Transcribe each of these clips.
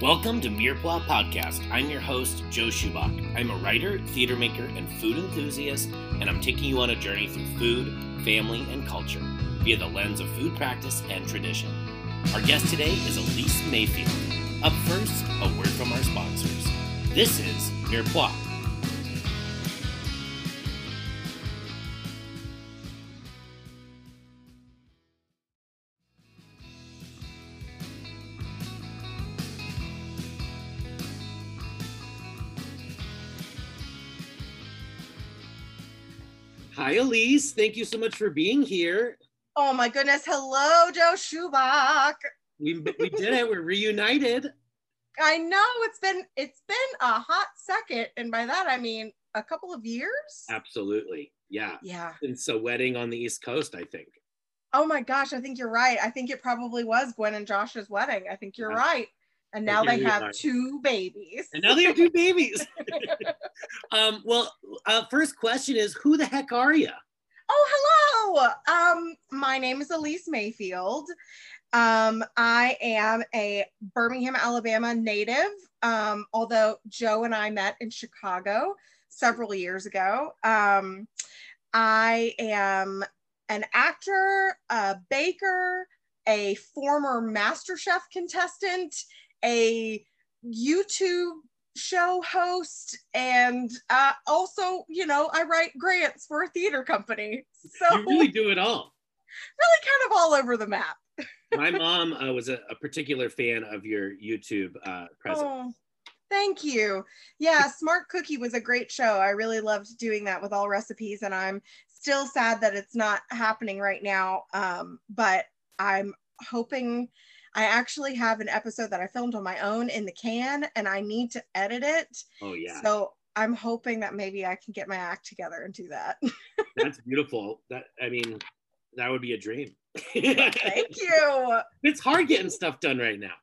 Welcome to Mirepoix Podcast. I'm your host, Joe Schupbach. I'm a writer, theater maker, and food enthusiast, and I'm taking you on a journey through food, family, and culture via the lens of food practice and tradition. Our guest today is Elise Mayfield. Up first, a word from our sponsors. This is Mirepoix. Hi, Elise. Thank you so much for being here. Oh my goodness. Hello, Joe Schupbach. We, we did it. We're reunited. I know it's been it's been a hot second, and by that I mean a couple of years. Absolutely. Yeah. Yeah. It's a wedding on the East Coast, I think. Oh my gosh, I think you're right. I think it probably was Gwen and Josh's wedding. I think you're Yeah. right. And now they have two babies. And now they have two babies. um, well, uh, first question is who the heck are you? Oh, hello. Um, my name is Elise Mayfield. Um, I am a Birmingham, Alabama native. Um, although Joe and I met in Chicago several years ago. Um, I am an actor, a baker, a former MasterChef contestant, a YouTube show host and uh, also you know i write grants for a theater company so You really do it all. really kind of all over the map My mom uh, was a, a particular fan of your YouTube uh, presence. oh thank you yeah smart cookie was a great show i really loved doing that with Allrecipes and i'm still sad that it's not happening right now um, but i'm hoping i actually have an episode that i filmed on my own in the can and i need to edit it Oh yeah, so i'm hoping that maybe i can get my act together and do that that's beautiful. That I mean, that would be a dream. thank you It's hard getting stuff done right now.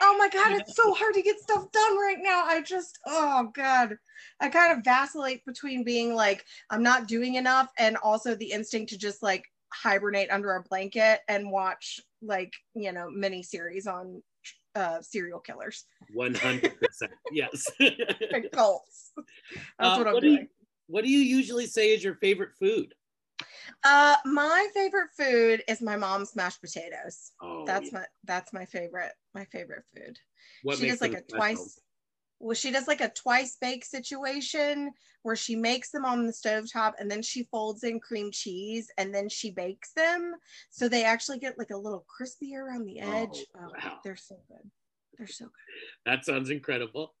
Oh my God, it's so hard to get stuff done right now. I just, oh God, I kind of vacillate between being like, I'm not doing enough and also the instinct to just like hibernate under a blanket and watch like, you know, mini series on uh, serial killers One hundred percent. Yes. and cults. That's Uh, what I'm what do you- what do you usually say is your favorite food? Uh, my favorite food is my mom's mashed potatoes. Oh, That's my, that's my favorite, my favorite food. what she does like a special? twice well she does like a twice bake situation where she makes them on the stovetop and then she folds in cream cheese and then she bakes them so they actually get like a little crispy around the edge Oh, oh, wow. they're so good they're so good That sounds incredible.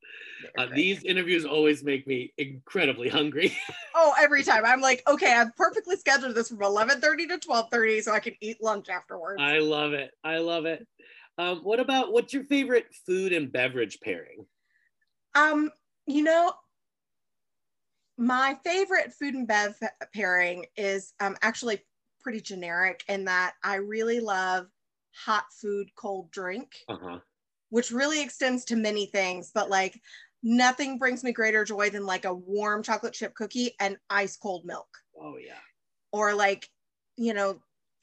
Uh, these interviews always make me incredibly hungry. oh every time i'm like okay i've perfectly scheduled this from 11:30 to 12:30 so i can eat lunch afterwards I love it. I love it. Um, what about what's your favorite food and beverage pairing? Um, you know, my favorite food and bev pairing is um, actually pretty generic in that I really love hot food, cold drink, Uh huh. which really extends to many things, but like nothing brings me greater joy than like a warm chocolate chip cookie and ice cold milk. Oh yeah. Or like, you know,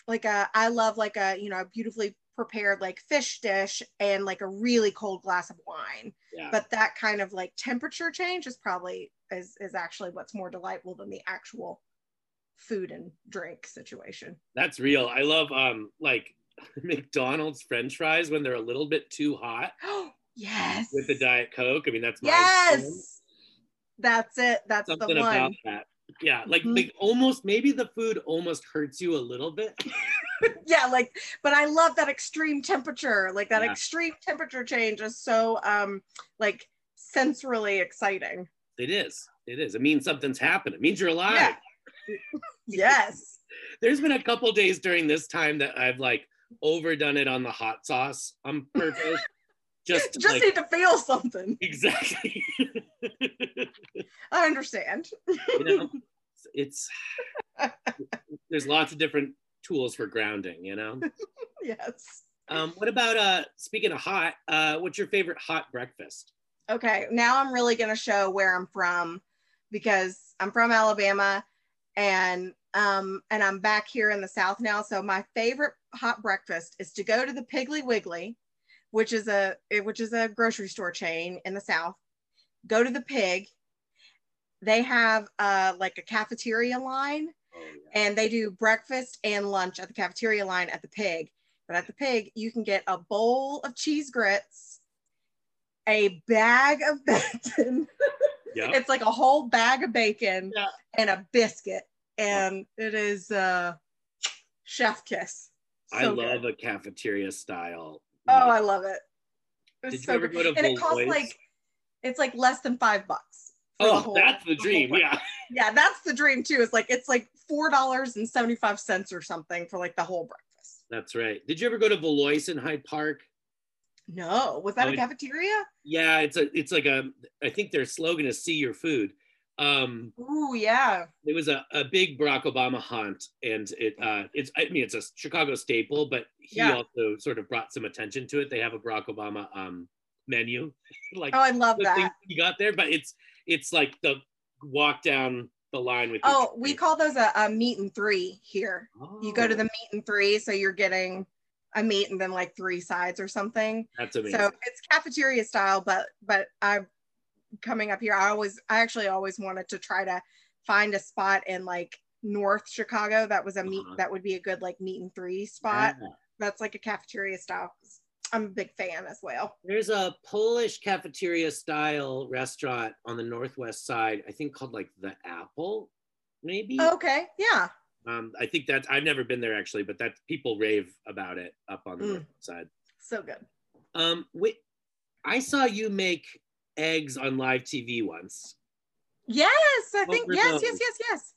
like a, I love like a, you know, a beautifully prepared like fish dish and like a really cold glass of wine Yeah. but that kind of like temperature change is probably is is actually what's more delightful than the actual food and drink situation That's real. I love um like McDonald's French fries when they're a little bit too hot yes with the Diet Coke. I mean, that's my yes that's it that's something the one that. Yeah, like Mhm. like almost maybe the food almost hurts you a little bit. yeah like but i love that extreme temperature like that Yeah. extreme temperature change is so um like sensorily exciting It is. It is. It means something's happened. It means you're alive. Yeah. yes There's been a couple days during this time that I've like overdone it on the hot sauce on purpose. Just to, just like, need to feel something exactly. i understand you know, it's there's lots of different tools for grounding, you know. yes Um, what about uh speaking of hot, uh what's your favorite hot breakfast? okay now i'm really going to show where i'm from because i'm from alabama and um and i'm back here in the south now so my favorite hot breakfast is to go to the piggly wiggly which is a which is a grocery store chain in the South. Go to the Pig. They have uh, like a cafeteria line, Oh, yeah. and they do breakfast and lunch at the cafeteria line at the Pig. But at the Pig, you can get a bowl of cheese grits, a bag of bacon. Yeah. it's like a whole bag of bacon Yeah. and a biscuit, and it is uh, chef kiss. I love good. a cafeteria style. Oh, I love it. It's Did you so ever good. go to and it costs like it's like less than five bucks. for the oh, whole- that's the whole dream. Yeah. yeah, that's the dream too. It's like it's like four dollars and seventy five cents or something for like the whole breakfast. That's right. Did you ever go to Valois in Hyde Park? No, was that Oh, a cafeteria? Yeah, it's a it's like a I think their slogan is see your food. Um Ooh, yeah. it was a, a big Barack Obama hunt and it uh it's I mean it's a Chicago staple, but he Yeah. also sort of brought some attention to it. They have a Barack Obama um menu. like Oh, I love that. you got there, but it's it's like the walk down the line with Oh, we call those a, a meat and three here. You go to Oh, the meat and three, so you're getting a meat and then like three sides or something. that's amazing. So it's cafeteria style, but but I'm coming up here. I always I actually always wanted to try to find a spot in like North Chicago that was a meat Uh-huh. that would be a good like meat and three spot. Yeah. That's like a cafeteria style. I'm a big fan as well. There's a Polish cafeteria style restaurant on the northwest side, I think called like the Apple, maybe. Okay, yeah. Um, I think that's I've never been there actually, but that people rave about it up on the Mm. north side. So good. Um, wait, I saw you make eggs on live TV once. Yes, I What think yes, those? yes, yes, yes.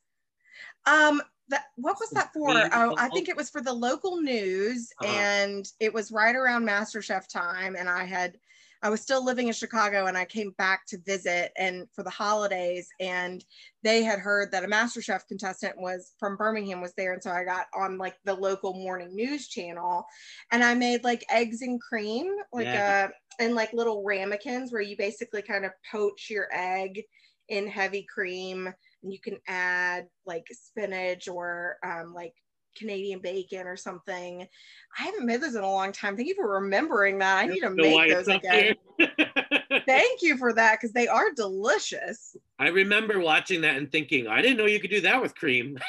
Um, that what was that for? Oh, I think it was for the local news, Uh-huh. and it was right around MasterChef time, and I had. I was still living in Chicago and I came back to visit and for the holidays and they had heard that a MasterChef contestant was from Birmingham was there and so I got on like the local morning news channel and I made like eggs and cream like Yeah. uh and like little ramekins where you basically kind of poach your egg in heavy cream and you can add like spinach or um, like Canadian bacon or something. I haven't made those in a long time. Thank you for remembering that. I need to Don't know why make those again. Thank you for that because they are delicious. I remember watching that and thinking, I didn't know you could do that with cream.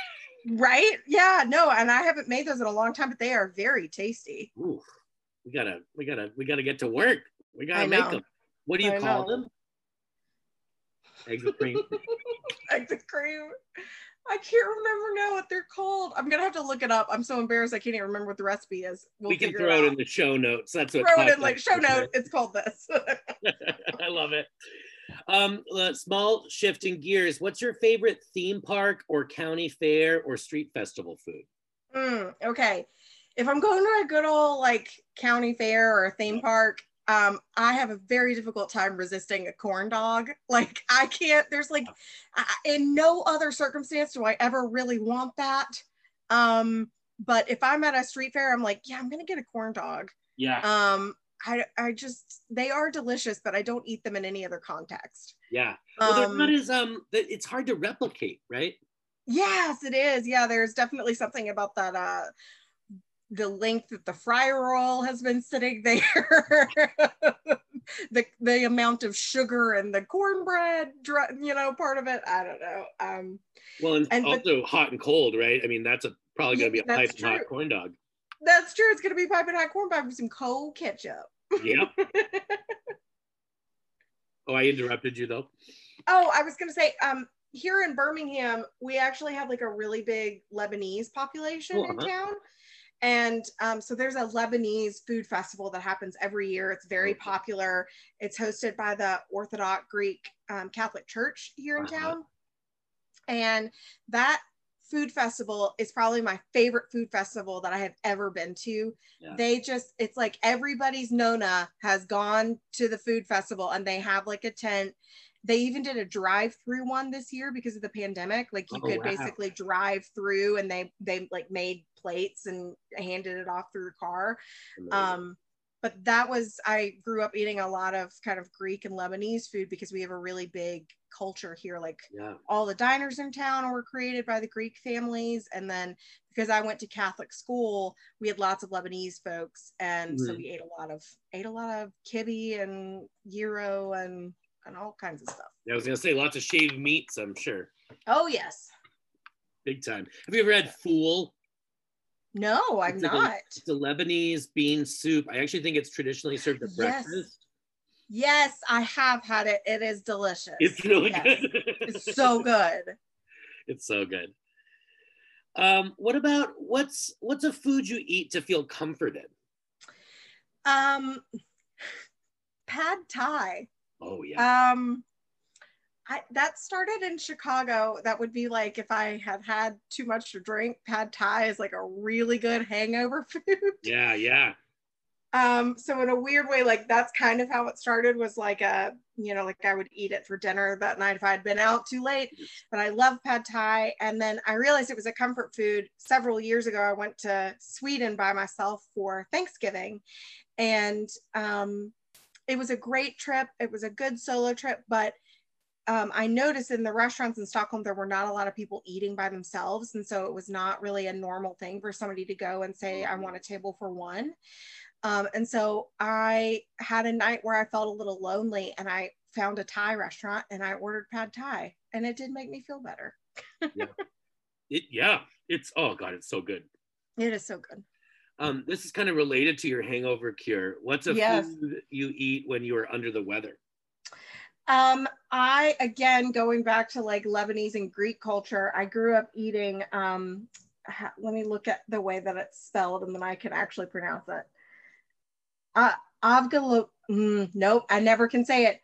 Right? Yeah, no, and I haven't made those in a long time, but they are very tasty. Ooh, we gotta, we gotta, we gotta get to work. We gotta make them. What do you I call know. them? Eggs with cream. Like the cream. I can't remember now what they're called. I'm gonna have to look it up. I'm so embarrassed I can't even remember what the recipe is. We'll we can throw it out. in the show notes. That's what. Throw it in like show sure. note. It's called this. I love it. Um, uh, small shift in gears. What's your favorite theme park or county fair or street festival food? Mm, okay. If I'm going to a good old like county fair or a theme park, um, I have a very difficult time resisting a corn dog. Like I can't. There's like, I, in no other circumstance do I ever really want that. Um, but if I'm at a street fair, I'm like, yeah, I'm gonna get a corn dog. Yeah, Um, I, I just they are delicious, but I don't eat them in any other context. yeah. Well, they're Um, not as um. It's hard to replicate, right? Yes, it is. Yeah, there's definitely something about that. Uh, the length that the fry roll has been sitting there, the the amount of sugar and the cornbread, you know, part of it. I don't know. Um, Well, and, And also hot and cold, right? I mean, that's a probably going to be Yeah, a that's piping hot corn dog. that's true. It's gonna be piping hot corn dog with some cold ketchup. Yep. oh, I interrupted you though. Oh, I was gonna say, um, here in Birmingham, we actually have like a really big Lebanese population Oh, in uh-huh. town. And um, so there's a Lebanese food festival that happens every year. It's very Okay. popular. It's hosted by the Orthodox Greek um, Catholic Church here in Uh-huh. town. And that food festival is probably my favorite food festival that I have ever been to. Yeah. They just, it's like everybody's Nona has gone to the food festival and they have like a tent. They even did a drive through one this year because of the pandemic. Like you Oh, could wow. basically drive through and they, they like made plates and handed it off through the car. Um, but that was I grew up eating a lot of kind of Greek and Lebanese food because we have a really big culture here. Like Yeah. all the diners in town were created by the Greek families, and then because I went to Catholic school, we had lots of Lebanese folks, and so Mhm. we ate a lot of ate a lot of kibbeh and gyro and and all kinds of stuff. Yeah, I was gonna say lots of shaved meats. I'm sure, Oh yes, big time. Have you ever had fool? No, I'm It's like a- not. It's a Lebanese bean soup. I actually think it's traditionally served at Yes. breakfast. Yes, I have had it. It is delicious. It's really Yes. good. It's so good. it's so good. Um, what about what's what's a food you eat to feel comforted? Um, pad thai. Oh yeah. Um, I that started in Chicago. That would be like if I had had too much to drink. Pad thai is like a really good hangover food. yeah, yeah. Um, so in a weird way, like that's kind of how it started. Was like a you know like I would eat it for dinner that night if I had been out too late. But I love pad thai, and then I realized it was a comfort food. Several years ago, I went to Sweden by myself for Thanksgiving, and um, it was a great trip. It was a good solo trip, but um, I noticed in the restaurants in Stockholm there were not a lot of people eating by themselves, and so it was not really a normal thing for somebody to go and say, "I want a table for one." Um, and so I had a night where I felt a little lonely, and I found a Thai restaurant and I ordered pad Thai, and it did make me feel better. yeah. It yeah. It's oh god, it's so good. It is so good. Um, this is kind of related to your hangover cure. What's a Yes. food you eat when you are under the weather? Um, I again going back to like Lebanese and Greek culture. I grew up eating. Um, ha- let me look at the way that it's spelled, and then I can actually pronounce it. Uh, Avgalo. Mm, nope, I never can say it.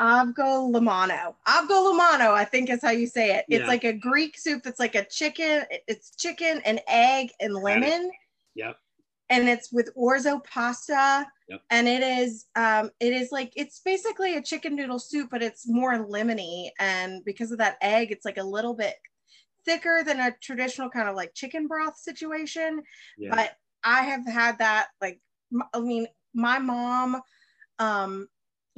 Avgolemono. Avgolemono, I think is how you say it. It's Yeah. like a Greek soup that's like a chicken. It's chicken and egg and lemon Yep. And it's with orzo pasta Yep. and it is um it is like it's basically a chicken noodle soup but it's more lemony and because of that egg it's like a little bit thicker than a traditional kind of like chicken broth situation Yeah. but i have had that like i mean my mom um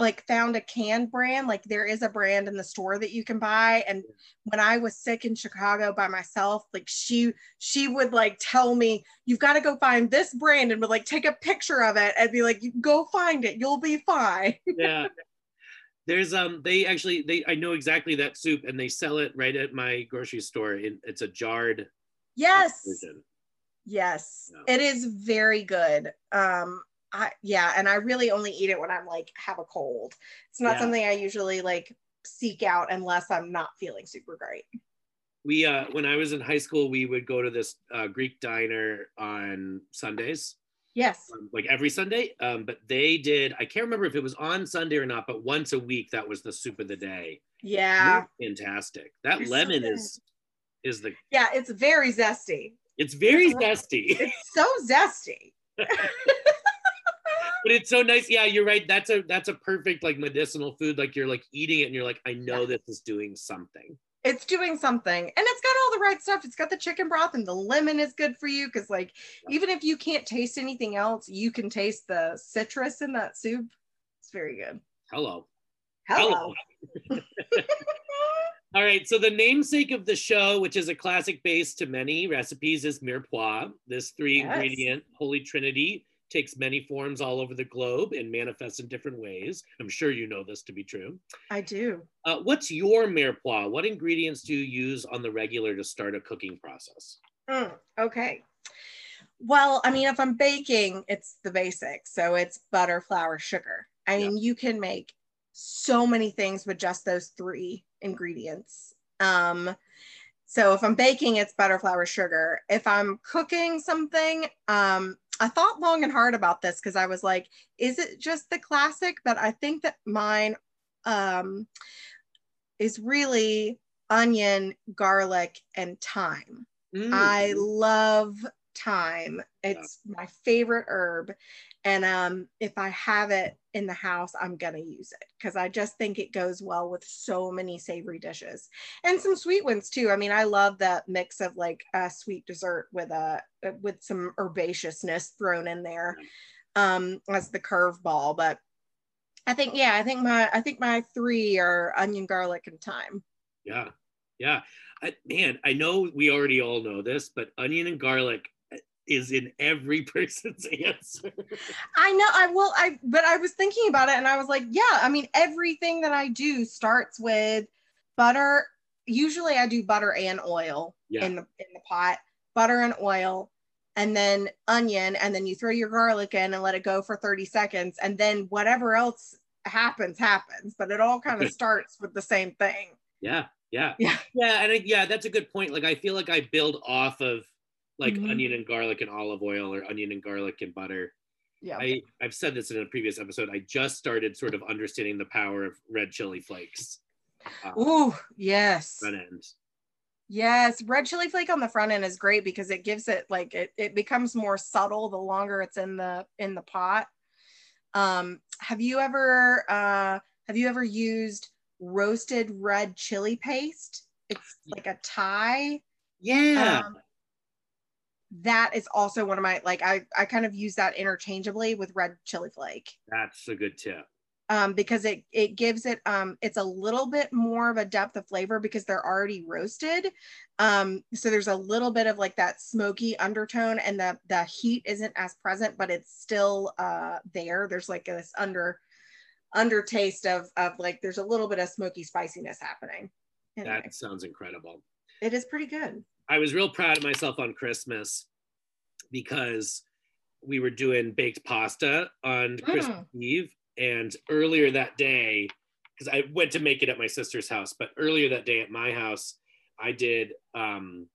like found a canned brand like there is a brand in the store that you can buy and when i was sick in chicago by myself like she she would like tell me you've got to go find this brand and would like take a picture of it and be like go find it you'll be fine yeah. There's um they actually they I know exactly that soup and they sell it right at my grocery store. In, it's a jarred yes version. yes Yeah. it is very good um i yeah and i really only eat it when i'm like have a cold it's not Yeah. something i usually like seek out unless i'm not feeling super great We uh when I was in high school, we would go to this uh, Greek diner on Sundays. yes um, like every Sunday. Um, but they did, I can't remember if it was on Sunday or not, but once a week, that was the soup of the day. yeah Fantastic. That lemon is, is the, yeah it's very zesty it's very It's- zesty, it's so zesty but it's so nice. Yeah, you're right. That's a, that's a perfect like medicinal food. Like you're like eating it and you're like, I know Yeah. this is doing something. it's doing something and it's got all the right stuff it's got the chicken broth and the lemon is good for you because like even if you can't taste anything else you can taste the citrus in that soup it's very good Hello. hello, All right, so the namesake of the show, which is a classic base to many recipes, is mirepoix. This three Yes. ingredient holy trinity takes many forms all over the globe and manifests in different ways. I'm sure you know this to be true. i do Uh, what's your mirepoix? What ingredients do you use on the regular to start a cooking process? Mm, okay well i mean if i'm baking it's the basics so it's butter flour sugar i Yeah. mean you can make so many things with just those three ingredients um so if i'm baking it's butter flour sugar if i'm cooking something um i thought long and hard about this because i was like is it just the classic but i think that mine um is really onion garlic and thyme Mm, I love thyme. It's my favorite herb. And um, if I have it in the house, I'm going to use it because I just think it goes well with so many savory dishes and some sweet ones too. I mean, I love that mix of like a sweet dessert with a with some herbaceousness thrown in there. um, as the curveball. But I think, yeah, I think my I think my three are onion, garlic, and thyme. Yeah, yeah. I, man, I know we already all know this, but onion and garlic is in every person's answer. I know. I will. I but I was thinking about it, and I was like, yeah. I mean, everything that I do starts with butter. Usually, I do butter and oil Yeah. in the in the pot. Butter and oil, and then onion, and then you throw your garlic in and let it go for thirty seconds, and then whatever else happens happens. But it all kind of starts with the same thing. Yeah, yeah, Yeah. yeah, and I, yeah, that's a good point. Like I feel like I build off of like Mhm. onion and garlic and olive oil, or onion and garlic and butter. Yeah. I I've said this in a previous episode. I just started sort of understanding the power of red chili flakes. Uh, Ooh, yes. front end. Yes, red chili flake on the front end is great because it gives it like it, it becomes more subtle the longer it's in the in the pot. Um, have you ever uh have you ever used roasted red chili paste? It's like a Thai. Yeah, Um, that is also one of my like I I kind of use that interchangeably with red chili flake. that's a good tip. um, because it it gives it um, it's a little bit more of a depth of flavor because they're already roasted. Um, so there's a little bit of like that smoky undertone, and the the heat isn't as present, but it's still uh, there. There's like this under under taste of of like there's a little bit of smoky spiciness happening. Anyway, That sounds incredible. it is pretty good. I was real proud of myself on Christmas because we were doing baked pasta on Christmas Eve. And earlier that day, because I went to make it at my sister's house, but earlier that day at my house, I did um,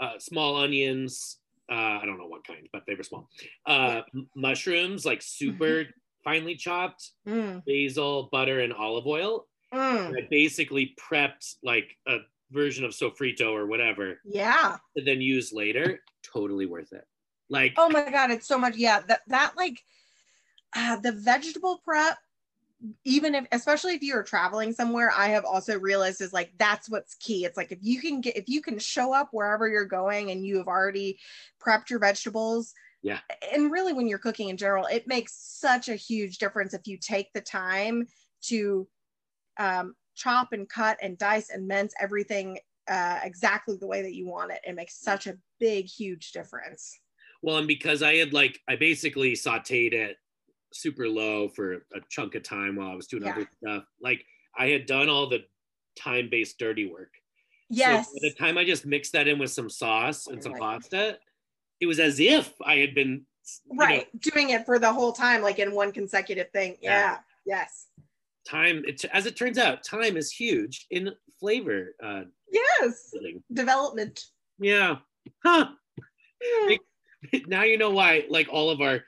uh, small onions. Uh, I don't know what kind, but they were small. Uh, m- mushrooms, like super finely chopped, Mm, basil, butter, and olive oil. mm, And I basically prepped like a version of sofrito or whatever yeah. to then use later, totally worth it. Like, Oh my god, it's so much. Yeah, that that like uh, the vegetable prep. Even if, especially if you're traveling somewhere, I have also realized is like that's what's key. It's like if you can get, if you can show up wherever you're going and you have already prepped your vegetables. Yeah. And really, when you're cooking in general, it makes such a huge difference if you take the time to um, chop and cut and dice and mince everything uh, exactly the way that you want it. It makes such a big, huge difference. well, and because I had like, I basically sauteed it super low for a chunk of time while I was doing Yeah. other stuff. Like, I had done all the time based dirty work. So Yes. by the time I just mixed that in with some sauce and some Right. pasta, it was as if I had been you know, doing it for the whole time like in one consecutive thing yeah, Yeah. yes time. It, as it turns out, time is huge in flavor. Uh, yes building. development yeah. Huh. Yeah. Now you know why like all of our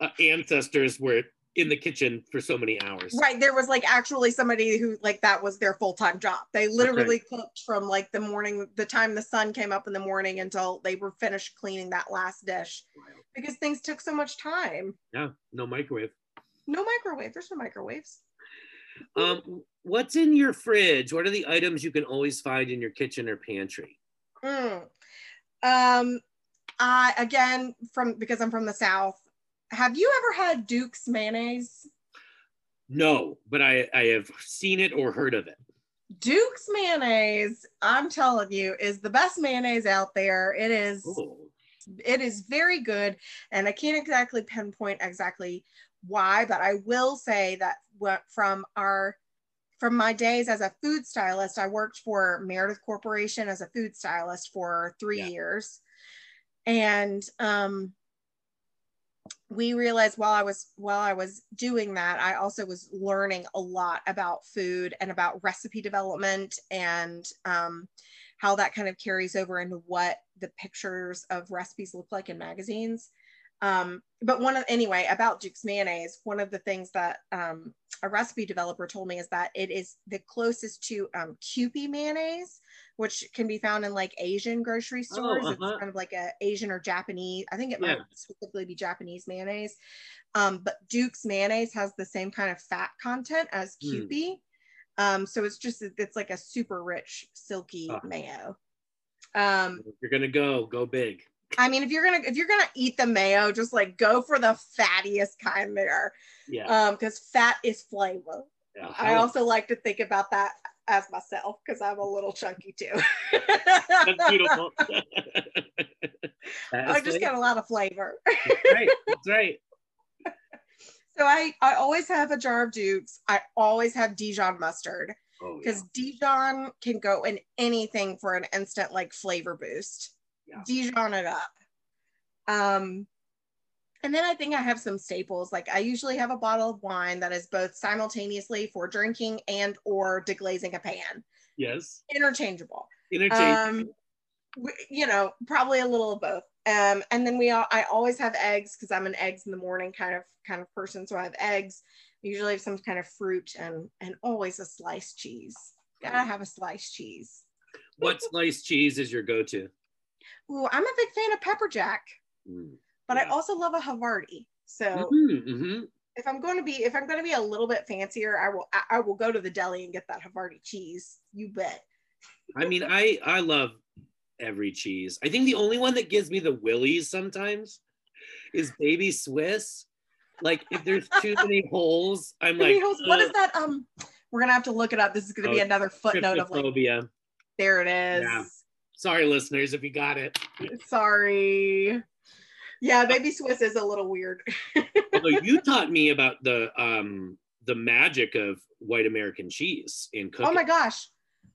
uh, ancestors were in the kitchen for so many hours right there was like actually somebody who like that was their full-time job they literally cooked from like the morning the time the sun came up in the morning until they were finished cleaning that last dish because things took so much time yeah no microwave no microwave there's no microwaves um what's in your fridge what are the items you can always find in your kitchen or pantry Mm. Um, I again from because I'm from the South. Have you ever had Duke's mayonnaise? no but i i have seen it or heard of it Duke's mayonnaise, I'm telling you, is the best mayonnaise out there. It is oh it is very good and i can't exactly pinpoint exactly why but i will say that from our from my days as a food stylist i worked for meredith corporation as a food stylist for three Yeah. years and um we realized while i was while i was doing that i also was learning a lot about food and about recipe development and um, how that kind of carries over into what the pictures of recipes look like in magazines. Um, but one of anyway about Duke's mayonnaise, one of the things that um, a recipe developer told me is that it is the closest to um, Kewpie mayonnaise, which can be found in like Asian grocery stores. uh-huh. It's kind of like a Asian or Japanese. I think it might Yeah. specifically be Japanese mayonnaise. Um, but Duke's mayonnaise has the same kind of fat content as Hmm. Kewpie. Um, so it's just it's like a super rich, silky Ah. mayo. Um, if you're gonna go go big I mean, if you're gonna if you're gonna eat the mayo, just like go for the fattiest kind there. Yeah. Um, because fat is flavor. yeah. I also like to think about that as myself because I'm a little chunky too. That's beautiful. I just got a lot of flavor. That's right. That's right. So I I always have a jar of Dukes. I always have Dijon mustard Oh, yeah. because Dijon can go in anything for an instant like flavor boost. Yeah. Dijon it up. Um, and then I think I have some staples. Like I usually have a bottle of wine that is both simultaneously for drinking and or deglazing a pan. Yes. Interchangeable. Interchange. Um, you know, probably a little of both. Um, and then we all, I always have eggs because I'm an eggs in the morning kind of kind of person. So I have eggs. Usually have some kind of fruit and and always a sliced cheese. Gotta have a sliced cheese. what sliced cheese is your go-to? Ooh, I'm a big fan of pepper jack, Mm. but I also love a Havarti. So Mhm, mhm. if I'm going to be if I'm going to be a little bit fancier, I will I, I will go to the deli and get that Havarti cheese. You bet. I mean, I I love every cheese. I think the only one that gives me the willies sometimes is baby Swiss. Like if there's too many holes, I'm like, what is that? Um, we're gonna have to look it up. This is gonna be Oh, another footnote of like there it is. Yeah. Sorry, listeners, if you got it. Sorry. Yeah, baby Swiss is a little weird. Although you taught me about the um the magic of white American cheese in cooking. oh my gosh.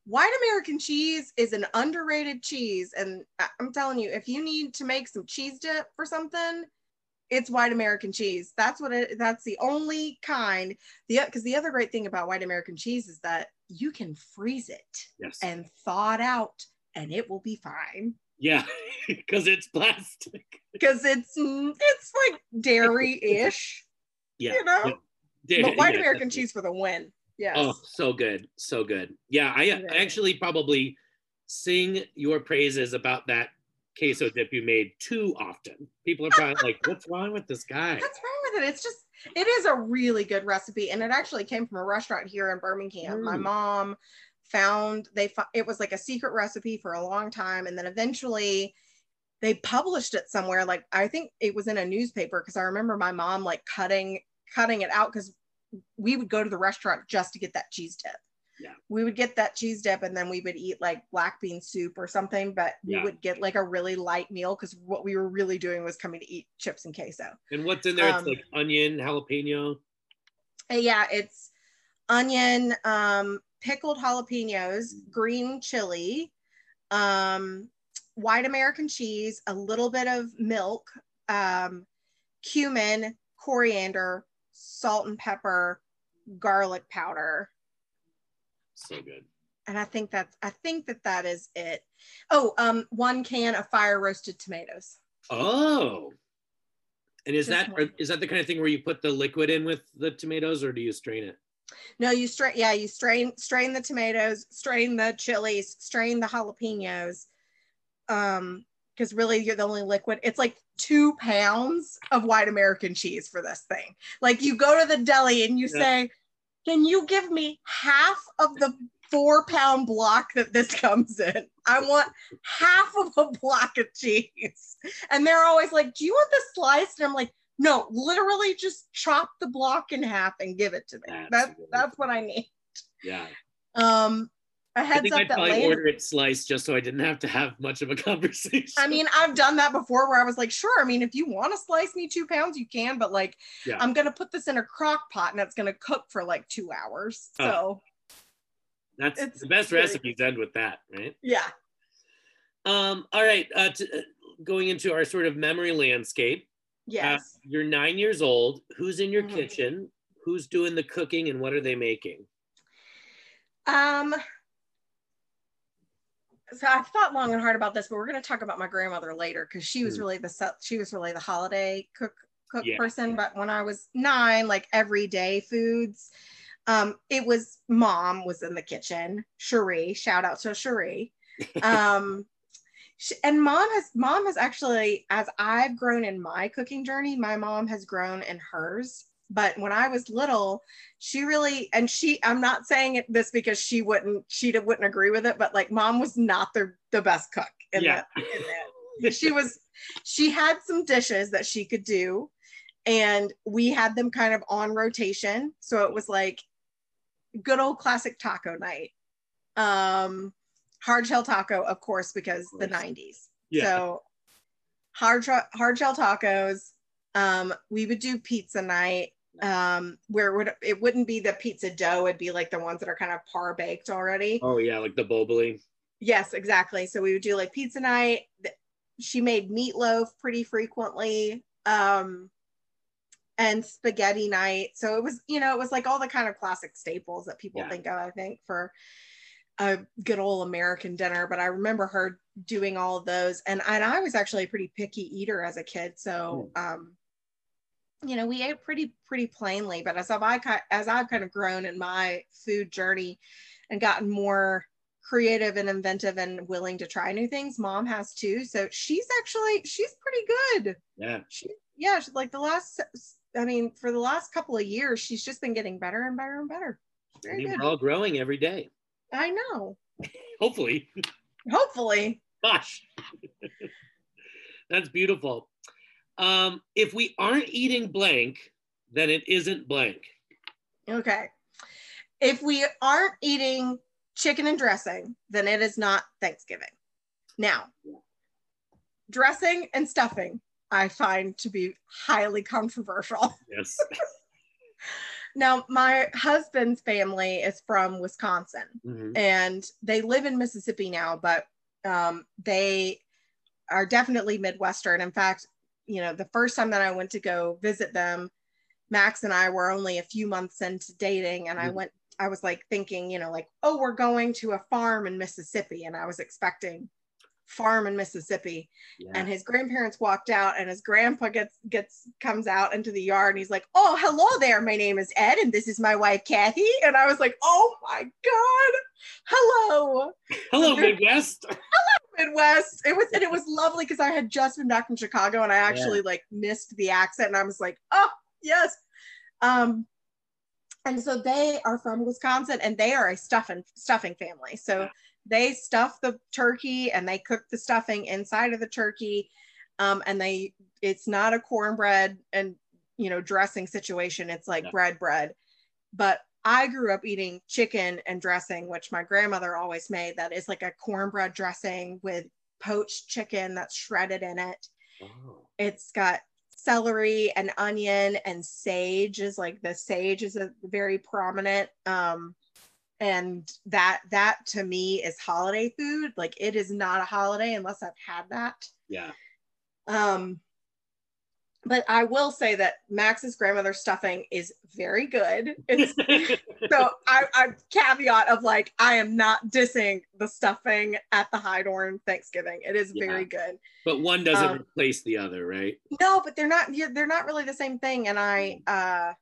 White American cheese is an underrated cheese. And I'm telling you, if you need to make some cheese dip for something, it's white American cheese. That's what it that's the only kind. The because the other great thing about white American cheese is that you can freeze it Yes. and thaw it out and it will be fine. yeah, because it's plastic. Because it's it's like dairy-ish, Yeah. you know. Yeah, But white yeah, American cheese for the win. Yes. Oh, so good, so good. Yeah, I, Yeah. Actually probably sing your praises about that queso dip you made too often. People are probably like, "What's wrong with this guy?" What's wrong with it? It's just it is a really good recipe, and it actually came from a restaurant here in Birmingham. My Mm. mom found they it was like a secret recipe for a long time, and then eventually they published it somewhere. Like I think it was in a newspaper because I remember my mom like cutting cutting it out because we would go to the restaurant just to get that cheese dip. Yeah. We would get that cheese dip and then we would eat like black bean soup or something, but we would get like a really light meal because what we were really doing was coming to eat chips and queso. And what's in there? It's Um, like onion, jalapeno. Uh, yeah, it's onion, um, pickled jalapenos, green chili, um, white American cheese, a little bit of milk, um, cumin, coriander, salt and pepper, garlic powder. So good. And I think that's I think that that is it. Oh, um, one can of fire roasted tomatoes. Oh. And is Just that one. is that the kind of thing where you put the liquid in with the tomatoes, or do you strain it? No, you strain. Yeah, you strain strain the tomatoes, strain the chilies, strain the jalapenos. Um, because really you're the only liquid. It's like two pounds of white American cheese for this thing. Like you go to the deli and you Yeah. say, "Can you give me half of the four pound block that this comes in? I want half of a block of cheese." And they're always like, "Do you want the sliced?" And I'm like, "No, literally just chop the block in half and give it to me. That's That's that's what I need." Yeah. Um, a I heads think up I'd that probably Lane. order it sliced just so I didn't have to have much of a conversation. I mean, I've done that before where I was like, sure. I mean, if you want to slice me two pounds, you can, but like, Yeah. I'm gonna put this in a crock pot and it's gonna cook for like two hours. Oh. So that's it's the best very- recipes end with that, right? yeah. Um, all right. Uh, to, uh, going into our sort of memory landscape. Yes. Uh, you're nine years old. Who's in your Mhm. kitchen? Who's doing the cooking and what are they making? Um. So I've thought long and hard about this, but we're gonna talk about my grandmother later because she was Mm. really the she was really the holiday cook cook Yeah. person. But when I was nine, like everyday foods, um, it was mom was in the kitchen. Cherie, shout out to Cherie. Um, sh- and mom has mom has actually, as I've grown in my cooking journey, my mom has grown in hers. But when I was little, she really and she i'm not saying it this because she wouldn't she wouldn't agree with it but like mom was not the the best cook in Yeah. that, in that she was she had some dishes that she could do and we had them kind of on rotation so it was like good old classic taco night um hard shell taco of course because the 90s Yeah. so hard hard shell tacos um we would do pizza night um where it would it wouldn't be the pizza dough it'd be like the ones that are kind of par baked already Oh yeah, like the boboli. Yes, exactly. So we would do like pizza night. She made meatloaf pretty frequently. Um and spaghetti night. So it was, you know, it was like all the kind of classic staples that people Yeah. think of, I think, for a good old American dinner. But I remember her doing all of those. And, and I was actually a pretty picky eater as a kid. So um you know, we ate pretty pretty plainly, but as I've I, as I've kind of grown in my food journey and gotten more creative and inventive and willing to try new things, mom has too. So she's actually she's pretty good. Yeah. She yeah, she's like the last I mean, for the last couple of years, she's just been getting better and better and better. I Very mean, good. we're all growing every day. I know. Hopefully. Hopefully. Gosh. That's beautiful. Um, if we aren't eating blank, then it isn't blank. Okay. If we aren't eating chicken and dressing, then it is not Thanksgiving. Now, dressing and stuffing, I find to be highly controversial. Yes. Now, my husband's family is from Wisconsin Mhm. and they live in Mississippi now, but um, they are definitely Midwestern. In fact, you know, the first time that I went to go visit them, Max and I were only a few months into dating, and I Mhm. went, I was like thinking, you know, like, oh, we're going to a farm in Mississippi, and I was expecting farm in Mississippi. Yeah. and his grandparents walked out and his grandpa gets gets comes out into the yard and he's like oh hello there. My name is ed and this is my wife kathy. And i was like oh my god. Hello. Hello, Midwest. Hello Midwest. It was and it was lovely because i had just been back from chicago and i actually like missed the accent and i was like oh yes. Um and so they are from wisconsin and they are a stuffing stuffing family. So Yeah. They stuff the turkey and they cook the stuffing inside of the turkey um, and they it's not a cornbread and you know dressing situation. It's like Yeah. bread bread. But i grew up eating chicken and dressing which my grandmother always made that is like a cornbread dressing with poached chicken that's shredded in it. Oh, it's got celery and onion and sage is like the sage is a very prominent um and that that to me is holiday food. Like it is not a holiday unless i've had that. Yeah. um but i will say that max's grandmother stuffing is very good. It's so I, I caveat of like i am not dissing the stuffing at the Hydorn thanksgiving. It is very good. But one doesn't Um, replace the other, right? no but they're not yeah, they're not really the same thing. And i uh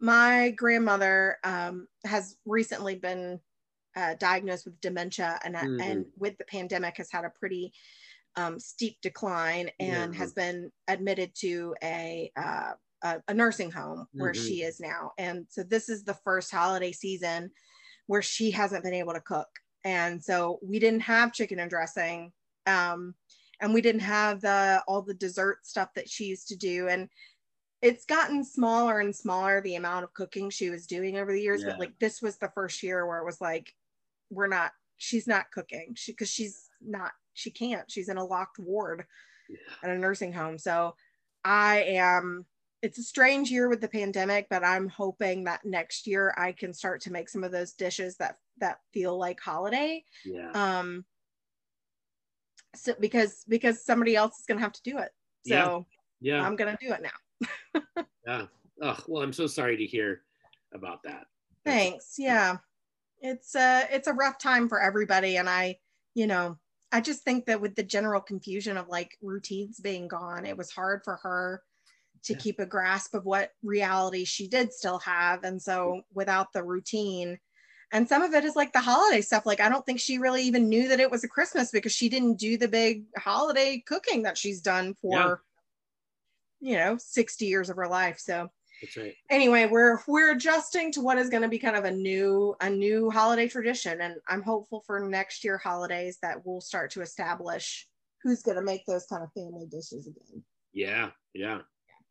my grandmother um has recently been uh, diagnosed with dementia and Mhm. and with the pandemic has had a pretty um, steep decline and Yeah. has been admitted to a uh, a, a nursing home where Mhm. she is now and so this is the first holiday season where she hasn't been able to cook and so we didn't have chicken and dressing um, and we didn't have the all the dessert stuff that she used to do and it's gotten smaller and smaller the amount of cooking she was doing over the years Yeah. but like this was the first year where it was like we're not she's not cooking she because she's not she can't she's in a locked ward Yeah. at a nursing home so i am it's a strange year with the pandemic but i'm hoping that next year i can start to make some of those dishes that that feel like holiday Yeah. um so because because somebody else is gonna have to do it so Yeah. i'm gonna do it now Yeah. Oh, well, I'm so sorry to hear about that. Thanks yeah it's a it's a rough time for everybody and i you know i just think that with the general confusion of like routines being gone it was hard for her to Yeah. keep a grasp of what reality she did still have and so without the routine and some of it is like the holiday stuff like i don't think she really even knew that it was a christmas because she didn't do the big holiday cooking that she's done for you know 60 years of her life so That's right. anyway we're we're adjusting to what is going to be kind of a new a new holiday tradition and i'm hopeful for next year holidays that we'll start to establish who's going to make those kind of family dishes again. Yeah, yeah.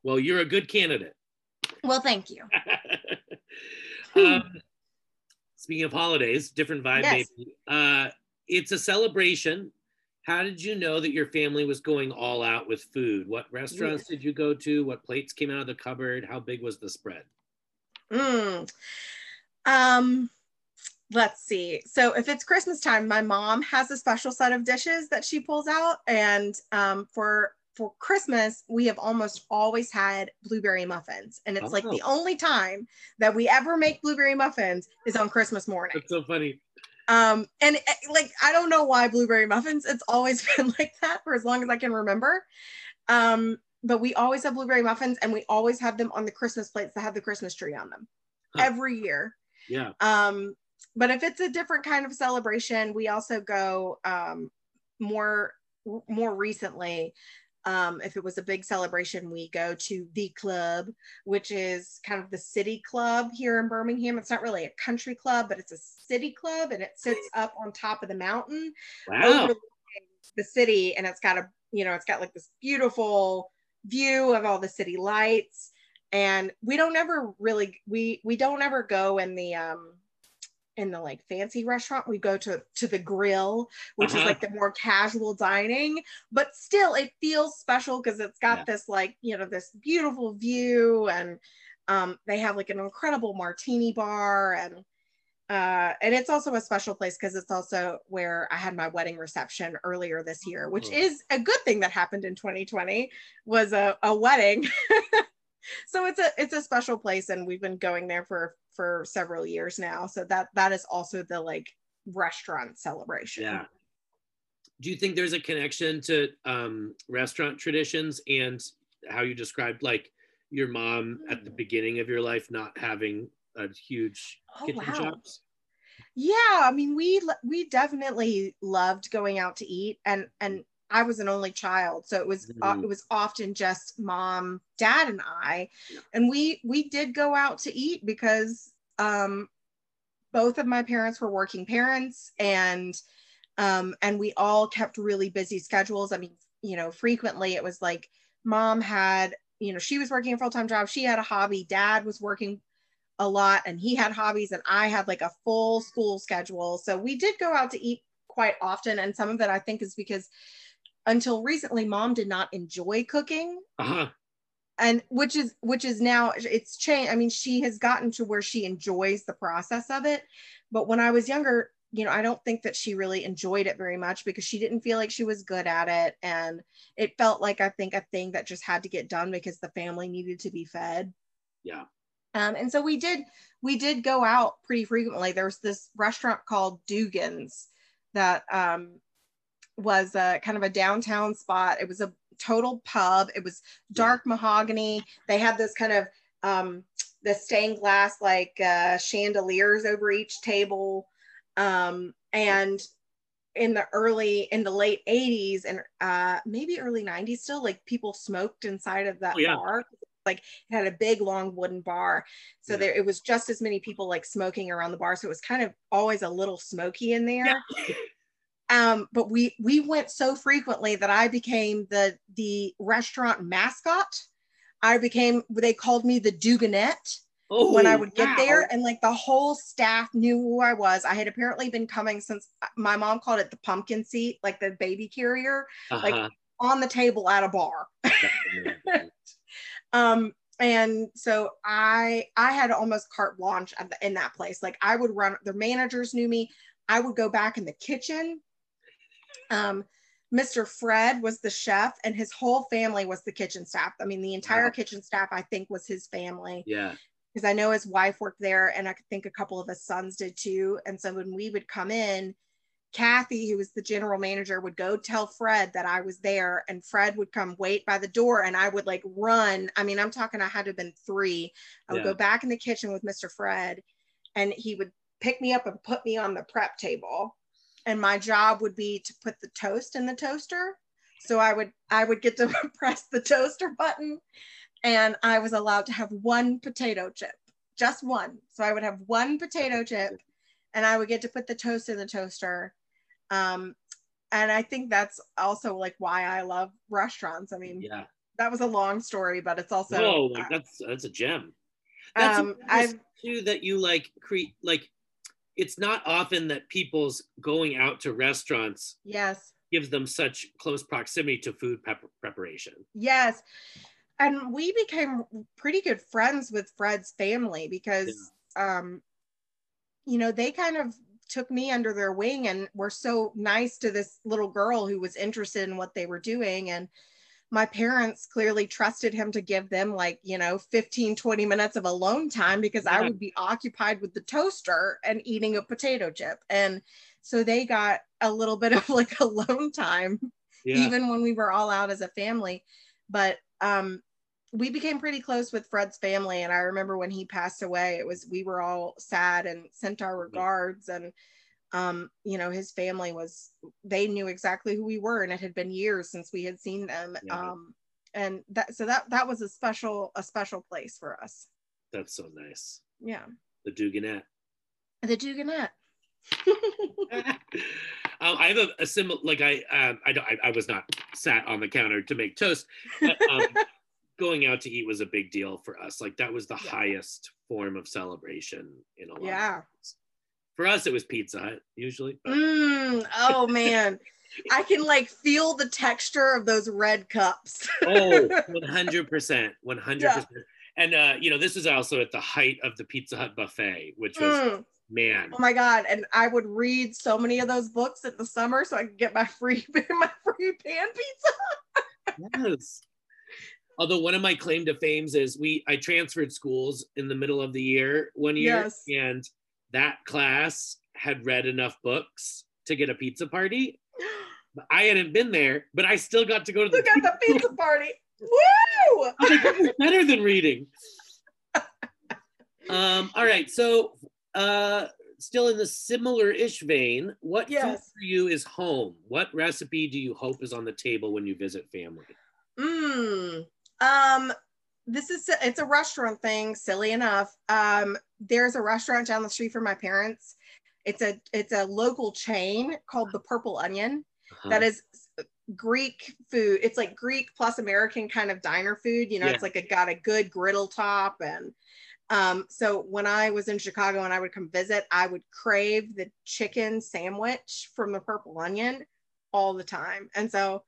Well, you're a good candidate. Well, thank you. um, speaking of holidays, different vibe Yes. maybe. Uh, it's a celebration. How did you know that your family was going all out with food? What restaurants did you go to? What plates came out of the cupboard? How big was the spread? Mm. Um, let's see. So if it's Christmas time, my mom has a special set of dishes that she pulls out, and um, for for Christmas, we have almost always had blueberry muffins, and it's like Oh. the only time that we ever make blueberry muffins is on Christmas morning. That's so funny. Um, and eh, like I don't know why blueberry muffins. It's always been like that for as long as I can remember. Um, but we always have blueberry muffins, and we always have them on the Christmas plates that have the Christmas tree on them Huh. every year. Yeah. Um, but if it's a different kind of celebration, we also go um, more more recently. Um, if it was a big celebration, we go to the club, which is kind of the city club here in Birmingham. It's not really a country club, but it's a city club, and it sits up on top of the mountain Wow. overlooking the city, and it's got a you know it's got like this beautiful view of all the city lights. And we don't ever really we we don't ever go in the um in the like fancy restaurant we go to to the grill which Uh-huh. is like the more casual dining but still it feels special because it's got Yeah. this like you know this beautiful view and um they have like an incredible martini bar and uh and it's also a special place because it's also where i had my wedding reception earlier this year which Oh. is a good thing that happened in 2020 was a, a wedding so it's a it's a special place and we've been going there for for several years now so that that is also the like restaurant celebration Yeah. Do you think there's a connection to um, restaurant traditions and how you described like your mom at the beginning of your life not having a huge Oh, kitchen wow. yeah i mean we we definitely loved going out to eat and and i was an only child so it was uh, Mhm. it was often just mom dad and i Yeah. and we we did go out to eat because um both of my parents were working parents and um and we all kept really busy schedules i mean you know frequently it was like mom had you know she was working a full-time job she had a hobby dad was working a lot and he had hobbies and I had like a full school schedule. So we did go out to eat quite often. And some of it I think is because until recently, mom did not enjoy cooking. Uh-huh. And which is which is now it's changed. I mean, she has gotten to where she enjoys the process of it. But when I was younger, you know, I don't think that she really enjoyed it very much because she didn't feel like she was good at it. And it felt like I think a thing that just had to get done because the family needed to be fed. Yeah. Um, and so we did we did go out pretty frequently. There was this restaurant called Dugan's that um, was a kind of a downtown spot. It was a total pub. It was dark mahogany. They had this kind of um, the stained glass like uh, chandeliers over each table. Um, and in the early in the late 80s and uh, maybe early 90s still like people smoked inside of that Oh, yeah. bar like it had a big long wooden bar so Yeah. there it was just as many people like smoking around the bar so it was kind of always a little smoky in there um but we we went so frequently that i became the the restaurant mascot i became they called me the duganette Oh, when I would get wow. there, and like the whole staff knew who I was. I had apparently been coming since uh, my mom called it the pumpkin seat, like the baby carrier, like- Uh-huh. on the table at a bar. Um, and so I I had almost carte blanche at the, in that place. Like I would run. The managers knew me. I would go back in the kitchen. Um, Mr. Fred was the chef, and his whole family was the kitchen staff. I mean, the entire Wow. kitchen staff, I think, was his family yeah. because I know his wife worked there and I think a couple of his sons did too. And so when we would come in, Kathy, who was the general manager, would go tell Fred that I was there, and Fred would come wait by the door, and I would like run. I mean, I'm talking, I had to have been three. I would Yeah. go back in the kitchen with Mr. Fred, and he would pick me up and put me on the prep table. And my job would be to put the toast in the toaster. So I would I would get to press the toaster button and I was allowed to have one potato chip, just one. So I would have one potato chip and I would get to put the toast in the toaster. Um, and I think that's also like why I love restaurants. I mean, Yeah. that was a long story, but it's also no, like uh, that's that's a gem. That's um, too that you like create like it's not often that people's going out to restaurants yes, gives them such close proximity to food pep- preparation. yes, and we became pretty good friends with Fred's family because, um, you know, they kind of took me under their wing and were so nice to this little girl who was interested in what they were doing. And my parents clearly trusted him to give them like you know 15 20 minutes of alone time because i would be occupied with the toaster and eating a potato chip. And so they got a little bit of like alone time Yeah. even when we were all out as a family. But um we became pretty close with fred's family. And i remember when he passed away it was we were all sad and sent our Mhm. regards. And um you know his family was they knew exactly who we were and it had been years since we had seen them Yeah. um and that so that that was a special a special place for us That's so nice. yeah The Duganette. the duganette um, I have a, a similar, like I, um, I, don't- I, I was not sat on the counter to make toast, but um, going out to eat was a big deal for us. Like that was the Yeah. highest form of celebration in a lot. yeah ways. For us, it was Pizza Hut usually. mm, oh man i can like feel the texture of those red cups Oh, 100%. 100%. And, uh, you know, this was also at the height of the Pizza Hut buffet, which was, Mm. man, Oh my god! And I would read so many of those books in the summer so I could get my free my free pan pizza. yes. Although one of my claim to fames is we I transferred schools in the middle of the year one year Yes. and that class had read enough books to get a pizza party. I hadn't been there, but I still got to go to the at the pizza party! Woo! I was like, this is better than reading. Um, all right, so uh still in the similar-ish vein, what food Yes. for you is home? What recipe do you hope is on the table when you visit family? Mm. Um, this is it's a restaurant thing. Silly enough. Um, there's a restaurant down the street from my parents. It's a it's a local chain called the Purple Onion. Uh-huh. that is Greek food. It's like Greek plus American kind of diner food. You know, Yeah. it's like it got a good griddle top. And um, so when I was in Chicago and I would come visit, I would crave the chicken sandwich from the Purple Onion all the time. And so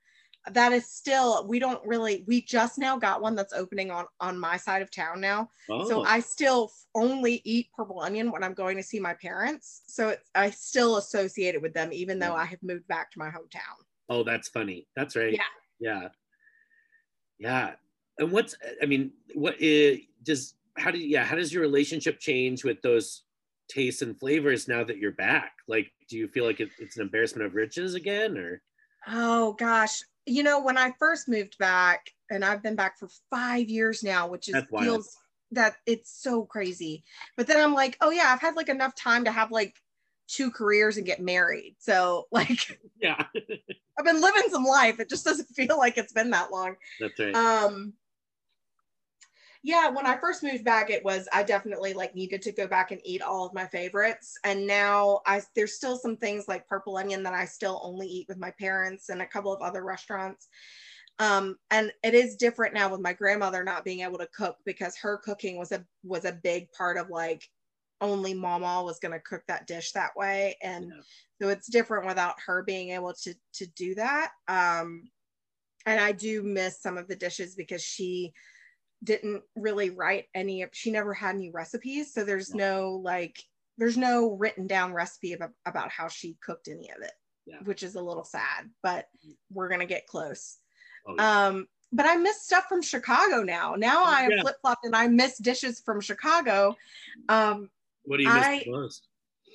that is still we don't really we just now got one that's opening on on my side of town now oh, so I still only eat purple onion when I'm going to see my parents. So it's, I still associate it with them, even though mm. I have moved back to my hometown. oh, that's funny. That's right. Yeah. Yeah. Yeah. And what's I mean, what is does how do yeah, how does your relationship change with those tastes and flavors now that you're back? Like, do you feel like it, it's an embarrassment of riches again or Oh gosh. You know, when I first moved back, and I've been back for five years now, which is feels that it's so crazy. But then I'm like, oh yeah, I've had like enough time to have like two careers and get married. So like yeah. I've been living some life. It just doesn't feel like it's been that long. that's right. um yeah when i first moved back it was i definitely like needed to go back and eat all of my favorites and now i there's still some things like purple onion that i still only eat with my parents and a couple of other restaurants um and it is different now with my grandmother not being able to cook because her cooking was a was a big part of like only mama was going to cook that dish that way and Yeah. so it's different without her being able to to do that um and I do miss some of the dishes because she didn't really write any of she never had any recipes so there's Yeah. no like there's no written down recipe about, about how she cooked any of it Yeah. which is a little sad but we're gonna get close Oh, yeah. um but I miss stuff from Chicago now. Now I have Yeah. flip flopped and I miss dishes from Chicago. Um, what do you miss I- the most?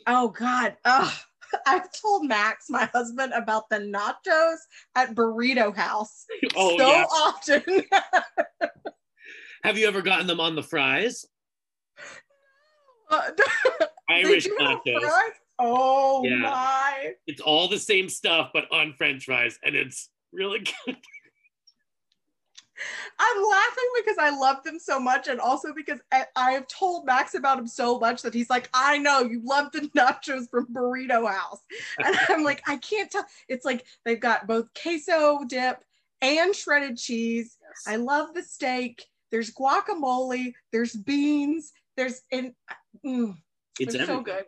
oh God. Oh, I've told Max, my husband, about the nachos at Burrito House Oh so often. Have you ever gotten them on the fries? Uh, Irish nachos. Oh Yeah. my. It's all the same stuff, but on French fries, and it's really good. I'm laughing because I love them so much, and also because I, I have told Max about him so much that he's like, I know you love the nachos from Burrito House. And I'm like, I can't tell. It's like they've got both queso dip and shredded cheese. Yes. I love the steak. There's guacamole. There's beans. There's and mm, it's it's so everything. good.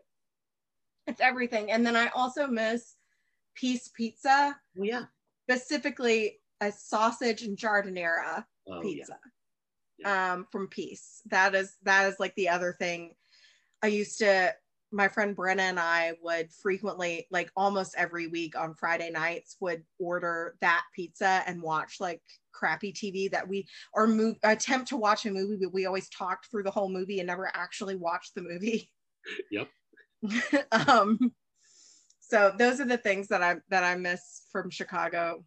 It's everything. And then I also miss Piece Pizza, Well, yeah. specifically a sausage and giardiniera Oh, yeah. pizza Yeah. um, from Piece. That is that is like the other thing. I used to. My friend Brenna and I would frequently, like almost every week on Friday nights, would order that pizza and watch like crappy TV that we or move attempt to watch a movie, but we always talked through the whole movie and never actually watched the movie. Yep. um, so those are the things that I that I miss from Chicago.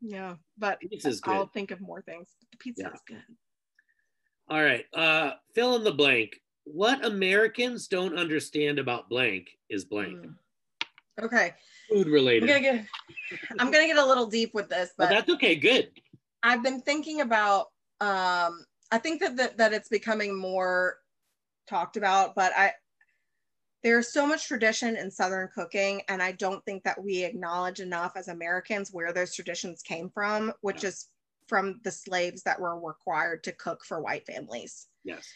Yeah, but. I'll think of more things. The pizza Yeah. is good. All right. Uh, fill in the blank. What Americans don't understand about blank is blank. Mm. Okay, Food related. I'm gonna get I'm gonna get a little deep with this, But but that's okay. Good. I've been thinking about um I think that, that that it's becoming more talked about, but I there's so much tradition in southern cooking and I don't think that we acknowledge enough as Americans where those traditions came from, which is from the slaves that were required to cook for white families. Yes.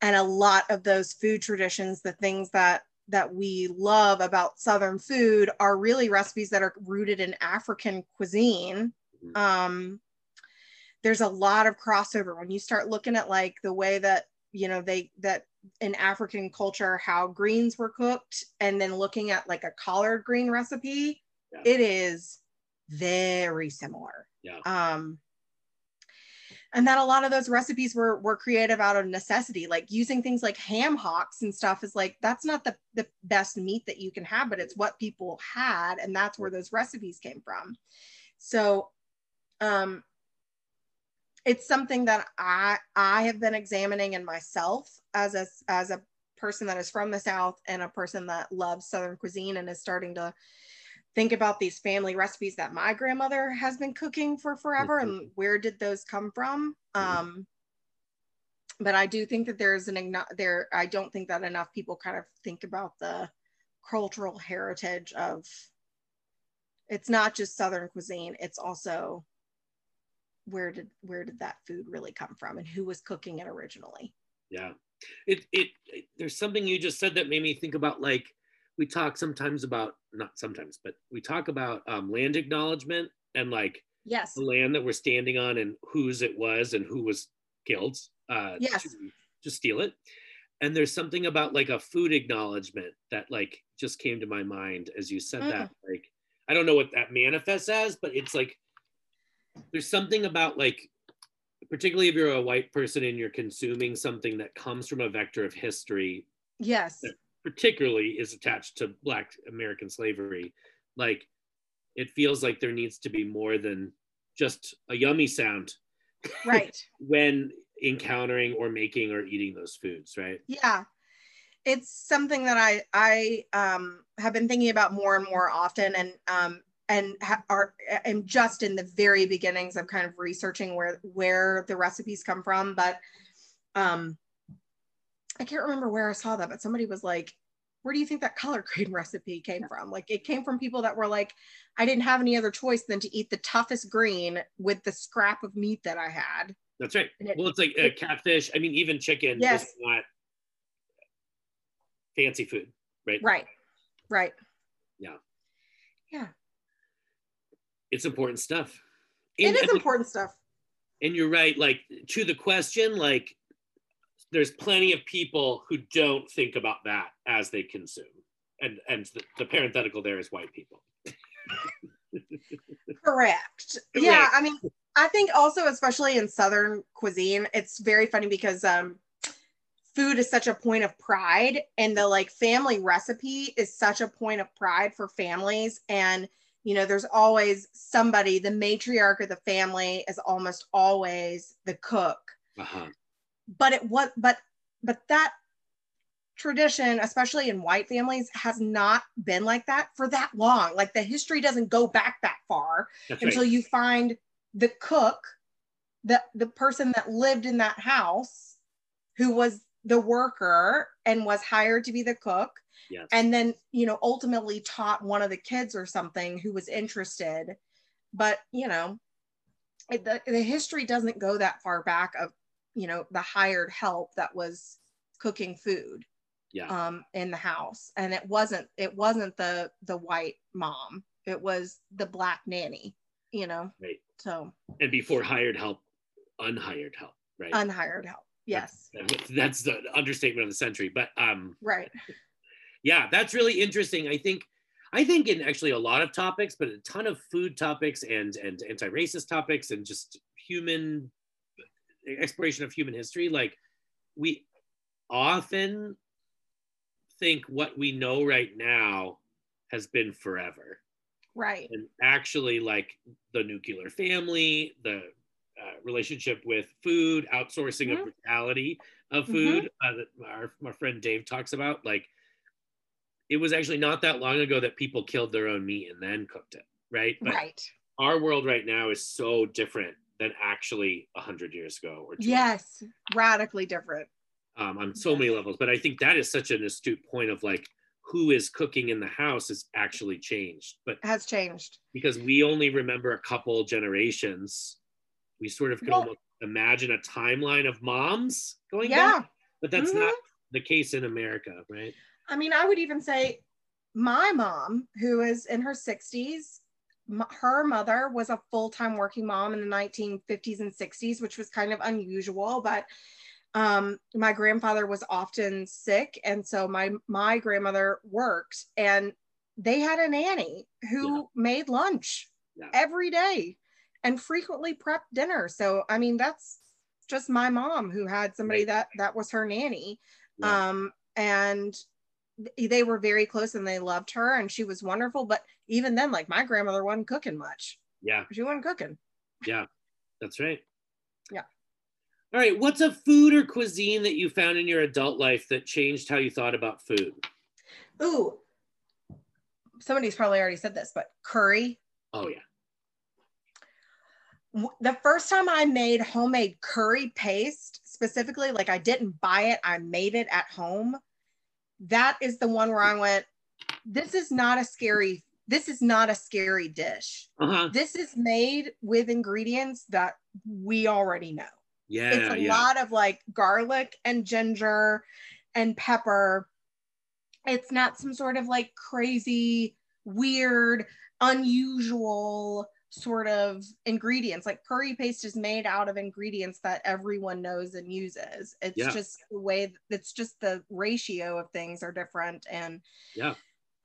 And a lot of those food traditions, the things that that we love about southern food are really recipes that are rooted in African cuisine. Mhm. Um, there's a lot of crossover when you start looking at like the way that you know they that in African culture how greens were cooked and then looking at like a collard green recipe Yeah. it is very similar Yeah. um and that a lot of those recipes were were creative out of necessity like using things like ham hocks and stuff is like that's not the, the best meat that you can have but it's what people had and that's where those recipes came from so um it's something that i i have been examining in myself as a as a person that is from the south and a person that loves southern cuisine and is starting to think about these family recipes that my grandmother has been cooking for forever and where did those come from? Um but i do think that there's an there i don't think that enough people kind of think about the cultural heritage of it's not just southern cuisine it's also where did where did that food really come from and who was cooking it originally Yeah. It, it it there's something you just said that made me think about like we talk sometimes about not sometimes, but we talk about um, land acknowledgement and like yes the land that we're standing on and whose it was and who was killed uh, Yes. to, to steal it. And there's something about like a food acknowledgement that like just came to my mind as you said that. Like I don't know what that manifests as, but it's like there's something about like particularly if you're a white person and you're consuming something that comes from a vector of history yes. particularly is attached to black american slavery like it feels like there needs to be more than just a yummy sound right. when encountering or making or eating those foods right? Yeah. It's something that i i um have been thinking about more and more often. And um and ha- are am just in the very beginnings of kind of researching where where the recipes come from but um i can't remember where i saw that but somebody was like where do you think that collard green recipe came from? Like it came from people that were like i didn't have any other choice than to eat the toughest green with the scrap of meat that i had. That's right. It- well it's like uh, catfish i mean even chicken Yes. is not fancy food right? Right. Right. Yeah. yeah it's important stuff it And- is and- important stuff and you're right like to the question like there's plenty of people who don't think about that as they consume and and the, the parenthetical there is white people Correct. Correct. Yeah, I mean, I think also, especially in Southern cuisine, it's very funny because um, food is such a point of pride, and the like family recipe is such a point of pride for families. And you know, there's always somebody. The matriarch of the family is almost always the cook. uh-huh But it was, but but that tradition, especially in white families, has not been like that for that long. Like the history doesn't go back that far that's until right you find the cook the the person that lived in that house who was the worker and was hired to be the cook Yes. and then you know ultimately taught one of the kids or something who was interested but you know it, the, the history doesn't go that far back of you know the hired help that was cooking food yeah. um in the house and it wasn't it wasn't the the white mom it was the black nanny you know right. so And before hired help, unhired help. Right. unhired help yes That's the understatement of the century. But um, right yeah, that's really interesting. I think I think in actually a lot of topics, but a ton of food topics and and anti-racist topics and just human exploration of human history, like we often think what we know right now has been forever. right And actually, like the nuclear family, the uh, relationship with food, outsourcing Mhm. of brutality of food uh, that our, my friend Dave talks about, like it was actually not that long ago that people killed their own meat and then cooked it, right? But right our world right now is so different than actually 100 years ago or yes radically different um, on so many levels. But I think that is such an astute point of like who is cooking in the house has actually changed. But has changed because we only remember a couple generations, we sort of can Well- almost imagine a timeline of moms going yeah back. But that's Mhm. not the case in America, right? I mean, I would even say my mom, who is in her 60s, m- her mother was a full time working mom in the 1950s and 60s, which was kind of unusual. But um, my grandfather was often sick. And so my, my grandmother worked, and they had a nanny who Yeah. made lunch Yeah. every day and frequently prepped dinner. So, I mean, that's just my mom who had somebody Right. that that was her nanny Yeah. um and they were very close and they loved her and she was wonderful but even then like my grandmother wasn't cooking much yeah, she wasn't cooking yeah, that's right. Yeah. All right. What's a food or cuisine that you found in your adult life that changed how you thought about food? ooh somebody's probably already said this but curry Oh yeah. The first time i made homemade curry paste specifically like i didn't buy it i made it at home that is the one where i went this is not a scary this is not a scary dish Uh huh. this is made with ingredients that we already know Yeah. it's a yeah. lot of like garlic and ginger and pepper it's not some sort of like crazy weird unusual sort of ingredients like curry paste is made out of ingredients that everyone knows and uses it's Yeah. just the way it's just the ratio of things are different and Yeah.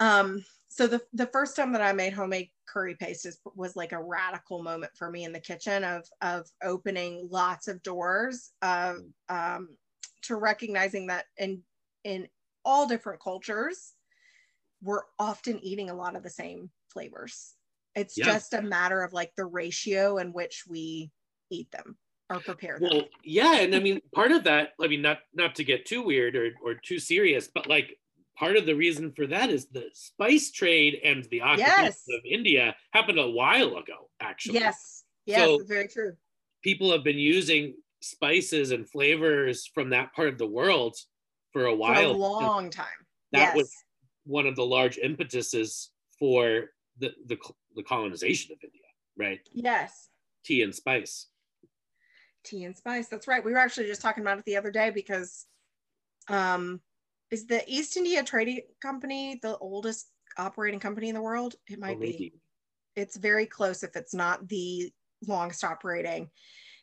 um so the the first time that i made homemade curry paste is, was like a radical moment for me in the kitchen of of opening lots of doors of um to recognizing that in in all different cultures we're often eating a lot of the same flavors it's Yeah. just a matter of like the ratio in which we eat them or prepare them Well, yeah, and I mean, part of that, I mean, not not to get too weird or or too serious, but like part of the reason for that is the spice trade and the occupation Yes. of India happened a while ago, actually. yes yes So- very true People have been using spices and flavors from that part of the world for a for while. a long time That yes was one of the large impetuses for the, the the colonization of India, right? yes. Tea and spice. tea and spice that's right. We were actually just talking about it the other day because um is the east india trading company the oldest operating company in the world? It might Or be. It's very close if it's not the longest operating.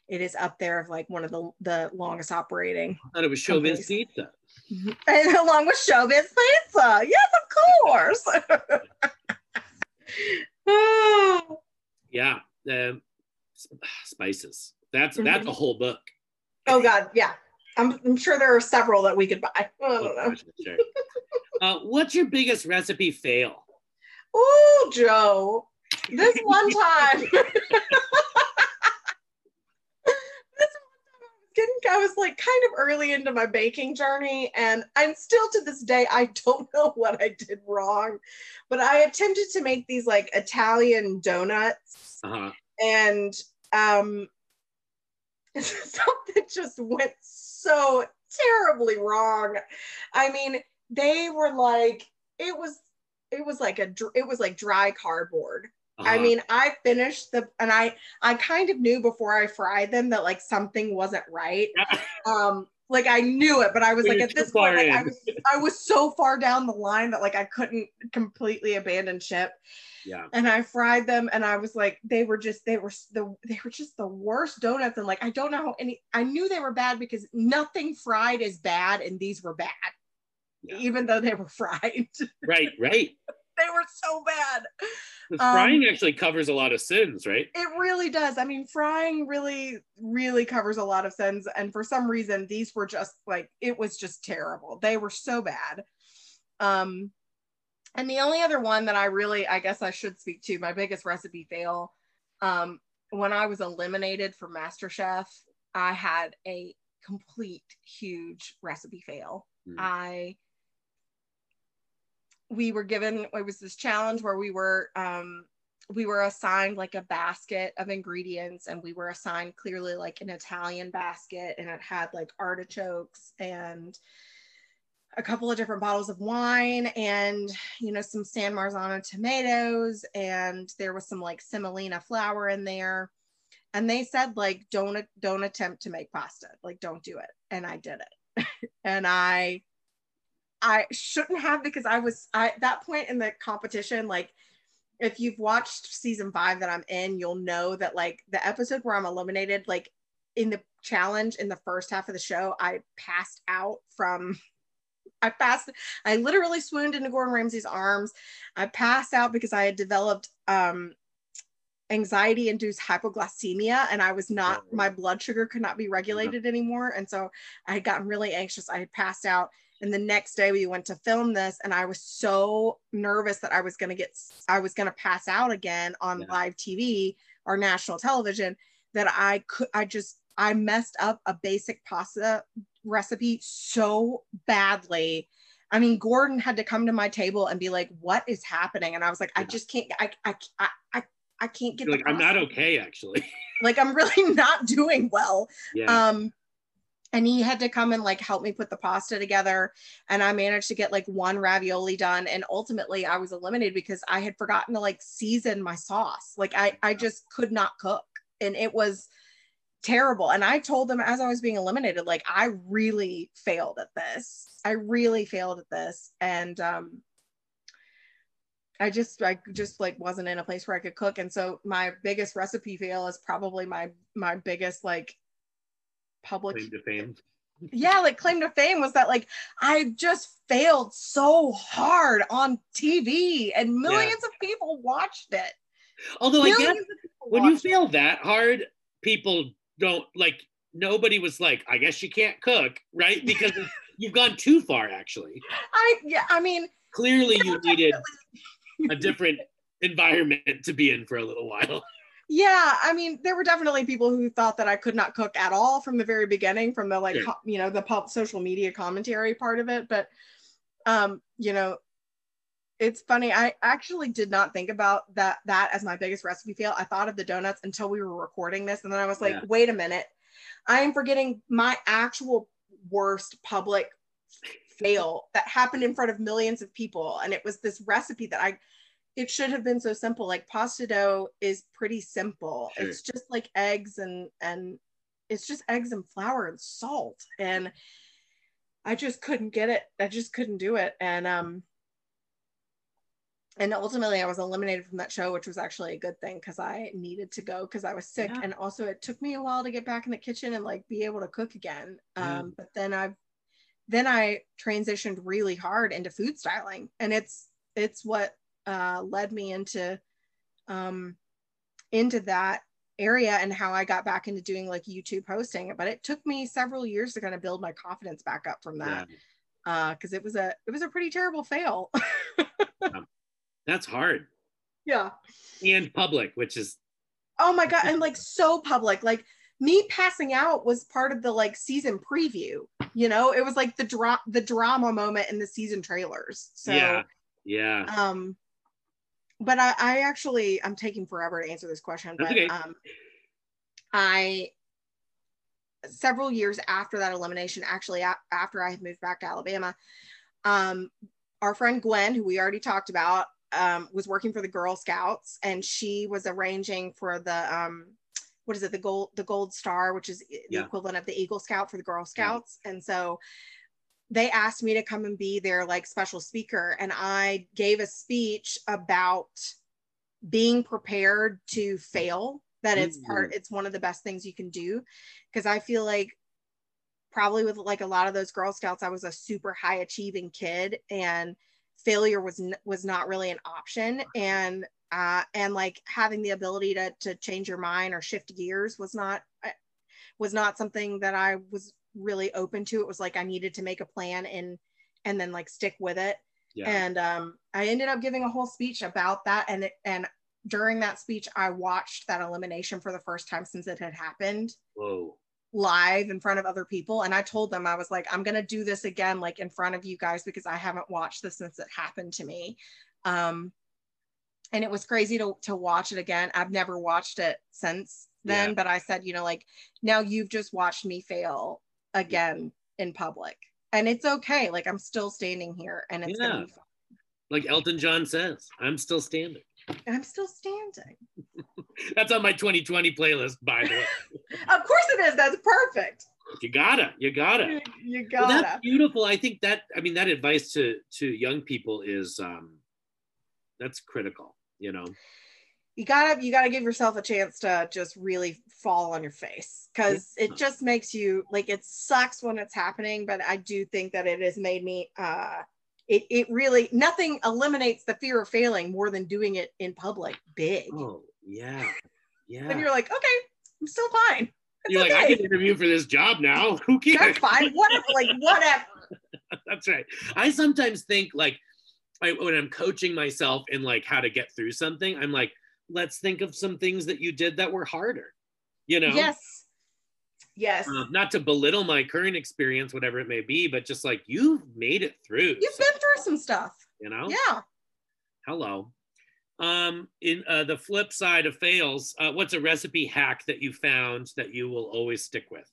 It is up there of like one of the the longest operating I thought it was Chauvin's pizza. and along with showbiz pizza. Yes of course. oh, Yeah, um, spices. That's that's a whole book. oh god yeah I'm, I'm sure there are several that we could buy Oh, sure. uh, what's your biggest recipe fail? Oh, Joe, this one time. this one time I was getting, I was like kind of early into my baking journey, and I'm still to this day, I don't know what I did wrong, but I attempted to make these like Italian donuts, Uh-huh. and um, something just went so terribly wrong. I mean, they were like, it was, it was like a, it was like dry cardboard. Uh-huh. I mean, I finished the, and I, I kind of knew before I fried them that like something wasn't right. um, like I knew it, but I was like at this point, like I was, I was so far down the line that like I couldn't completely abandon ship. Yeah. And I fried them, and I was like, they were just, they were the, they were just the worst donuts, and like I don't know how any. I knew they were bad because nothing fried is bad, and these were bad, yeah. even though they were fried. Right. Right. They were so bad. Frying um, actually covers a lot of sins, right? It really does. I mean, frying really, really covers a lot of sins. And for some reason, these were just like, it was just terrible. They were so bad. Um, and the only other one that I really, I guess I should speak to, my biggest recipe fail, um, when I was eliminated from MasterChef, I had a complete huge recipe fail. Mm. I we were given it was this challenge where we were um, we were assigned like a basket of ingredients and we were assigned clearly like an Italian basket and it had like artichokes and a couple of different bottles of wine and you know some San Marzano tomatoes and there was some like semolina flour in there. And they said like don't don't attempt to make pasta. Like don't do it. And I did it. And I I shouldn't have because I was I at that point in the competition, like if you've watched season five that I'm in, you'll know that like the episode where I'm eliminated, like in the challenge in the first half of the show, I passed out from I passed I literally swooned into Gordon Ramsay's arms. I passed out because I had developed um anxiety induced hypoglycemia and I was not oh. my blood sugar could not be regulated anymore and so I had gotten really anxious. I had passed out and the next day we went to film this and I was so nervous that I was going to get I was going to pass out again on yeah. live TV or national television that I could I just I messed up a basic pasta recipe so badly. I mean, Gordon had to come to my table and be like, "What is happening?" And I was like, "I just can't. I I I I, I can't get." like, I'm not okay, actually. like, I'm really not doing well. Yeah. Um, and he had to come and like help me put the pasta together and i managed to get like one ravioli done and ultimately i was eliminated because i had forgotten to like season my sauce. Like i i just could not cook and it was terrible. And i told them as i was being eliminated like i really failed at this. I really failed at this. And um I just I just like wasn't in a place where I could cook. And so my biggest recipe fail is probably my my biggest like public claim to fame. Yeah, like claim to fame was that like I just failed so hard on TV and millions yeah. of people watched it. Although millions I guess when you fail that hard, people don't like nobody was like, I guess you can't cook, right? Because you've gone too far actually. I yeah, I mean clearly you needed a different environment to be in for a little while yeah i mean there were definitely people who thought that i could not cook at all from the very beginning from the like yeah. you know the pop social media commentary part of it but um you know it's funny i actually did not think about that that as my biggest recipe fail i thought of the donuts until we were recording this and then i was like yeah. wait a minute i am forgetting my actual worst public fail that happened in front of millions of people and it was this recipe that i it should have been so simple. Like pasta dough is pretty simple. Sure. It's just like eggs and and it's just eggs and flour and salt. And I just couldn't get it. I just couldn't do it. And um and ultimately I was eliminated from that show, which was actually a good thing because I needed to go because I was sick. Yeah. And also it took me a while to get back in the kitchen and like be able to cook again. Yeah. Um, but then I've then I transitioned really hard into food styling. And it's it's what uh, led me into um, into that area and how I got back into doing like YouTube hosting. But it took me several years to kind of build my confidence back up from that because yeah. uh, it was a it was a pretty terrible fail. That's hard. Yeah. And public, which is oh my god, and like so public, like me passing out was part of the like season preview you know it was like the drop the drama moment in the season trailers so yeah yeah um but I, I actually I'm taking forever to answer this question. But okay. um, I several years after that elimination, actually a- after I had moved back to Alabama, um, our friend Gwen, who we already talked about, um, was working for the Girl Scouts, and she was arranging for the um, what is it, the gold the Gold Star, which is the Yeah. equivalent of the Eagle Scout for the Girl Scouts, and so they asked me to come and be their like special speaker, and I gave a speech about being prepared to fail that it's part it's one of the best things you can do. Because i feel like probably with like a lot of those girl scouts i was a super high achieving kid and failure was n- was not really an option. And uh and like having the ability to to change your mind or shift gears was not uh, was not something that i was really open to it was like i needed to make a plan and and then like stick with it Yeah. and um, I ended up giving a whole speech about that. And it, and during that speech, I watched that elimination for the first time since it had happened Whoa. live in front of other people. And I told them I was like, I'm gonna do this again, like in front of you guys, because I haven't watched this since it happened to me. Um, and it was crazy to to watch it again. I've never watched it since then, Yeah. but I said, you know, like now you've just watched me fail again in public. And it's okay. Like I'm still standing here and it's gonna Yeah. be fine. Like Elton John says, I'm still standing. I'm still standing. That's on my 2020 playlist, by the way. Of course it is. That's perfect. You gotta, you gotta. You, gotta. that's beautiful. I think that I mean that advice to to young people is um that's critical, you know. You gotta you gotta give yourself a chance to just really fall on your face because it just makes you like it sucks when it's happening but i do think that it has made me uh it, it really nothing eliminates the fear of failing more than doing it in public big Oh, yeah. Yeah. then you're like okay i'm still fine it's You're like, I can interview for this job now. Who cares? that's fine whatever like whatever That's right. I sometimes think like I, when I'm coaching myself in like how to get through something, I'm like, let's think of some things that you did that were harder. You know, yes yes Uh, not to belittle my current experience, whatever it may be, but just like you've made it through. you've so, been through some stuff you know. yeah Hello. Um, in uh, the flip side of fails, uh, what's a recipe hack that you found that you will always stick with?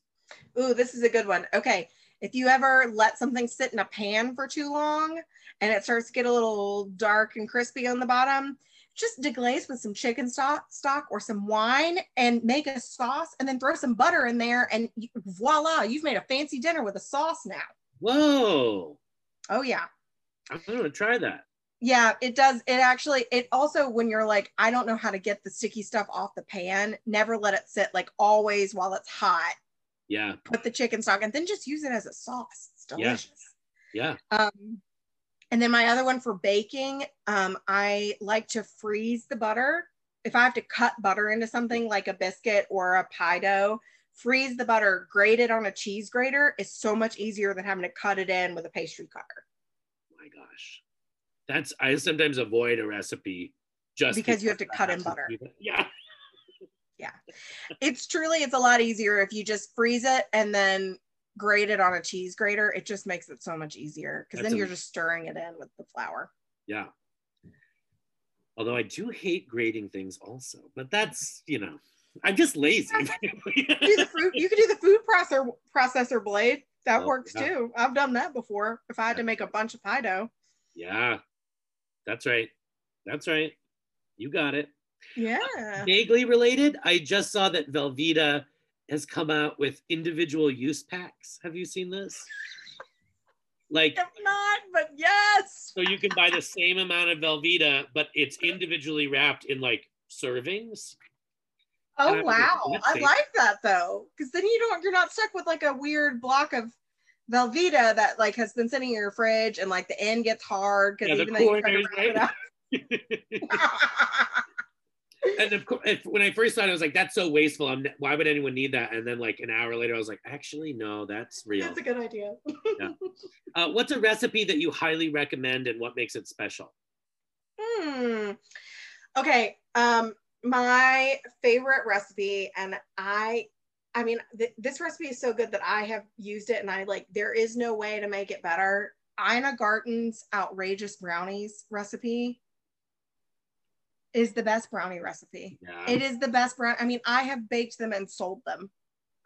Ooh, this is a good one. Okay. If you ever let something sit in a pan for too long and it starts to get a little dark and crispy on the bottom, just deglaze with some chicken stock, stock or some wine and make a sauce and then throw some butter in there and you- voila, you've made a fancy dinner with a sauce now. Whoa, Oh yeah. I'm gonna try that. Yeah, it does. It actually, it also, when you're like, I don't know how to get the sticky stuff off the pan, never let it sit like always while it's hot. Yeah, Put the chicken stock and then just use it as a sauce. It's Yeah. delicious. yeah. Um, and then my other one for baking, um, I like to freeze the butter. If I have to cut butter into something like a biscuit or a pie dough, freeze the butter, grate it on a cheese grater is so much easier than having to cut it in with a pastry cutter my gosh that's i sometimes avoid a recipe just Because you have to cut in butter. Yeah. yeah it's truly it's a lot easier if you just freeze it and then grate it on a cheese grater it just makes it so much easier because then you're just stirring it in with the flour. Yeah. Although i do hate grating things also but that's you know i'm just lazy. Do the fruit you could do the food processor processor blade. That Oh, works yeah. too. I've done that before. If i had to make a bunch of pie dough. Yeah. That's right. That's right. You got it. Yeah. Vaguely related i just saw that velveeta has come out with individual use packs. Have you seen this? Like if not but yes. so you can buy the same amount of velveeta but it's individually wrapped in like servings? Oh wow. i like that though because then you don't you're not stuck with like a weird block of Velveeta that like has been sitting in your fridge and like the end gets hard because Yeah, even though you try to wrap it up. and of course, when I first thought, it, I was like, "That's so wasteful. I'm, why would anyone need that?" And then, like an hour later, I was like, "Actually, no, that's real." That's a good idea. Uh, what's a recipe that you highly recommend, and what makes it special? Hmm. Okay. Um, my favorite recipe, and I, I mean, th- this recipe is so good that I have used it, and I like. There is no way to make it better. Ina Garten's outrageous brownies recipe is the best brownie recipe. Yeah, It is the best brown. I mean, I have baked them and sold them.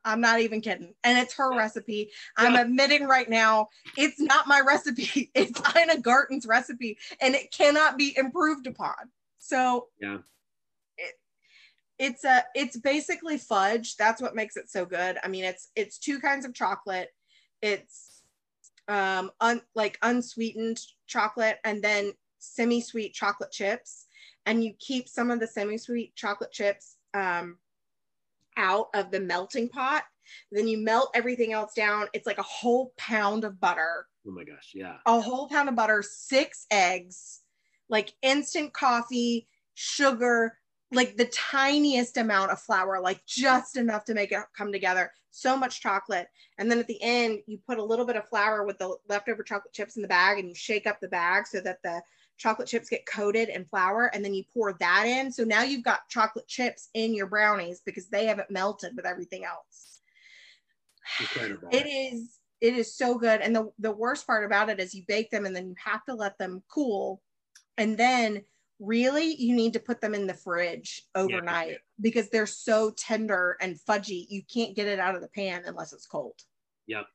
I'm not even kidding. And it's her recipe. I'm admitting right now, it's not my recipe. It's Ina Garten's recipe and it cannot be improved upon. So Yeah. it, it's a it's basically fudge. That's what makes it so good. I mean, it's it's two kinds of chocolate. It's um un, like unsweetened chocolate and then semi-sweet chocolate chips. And you keep some of the semi-sweet chocolate chips um out of the melting pot. Then you melt everything else down. It's like a whole pound of butter, Oh my gosh. Yeah. a whole pound of butter, six eggs, like instant coffee, sugar, like the tiniest amount of flour, like just enough to make it come together. So much chocolate. And then at the end, you put a little bit of flour with the leftover chocolate chips in the bag and you shake up the bag so that the chocolate chips get coated in flour and then you pour that in. So now you've got chocolate chips in your brownies because they haven't melted with everything else. Incredible. It is it is so good. And the, the worst part about it is you bake them and then you have to let them cool. And then really you need to put them in the fridge overnight because they're so tender and fudgy. You can't get it out of the pan unless it's cold. Yep.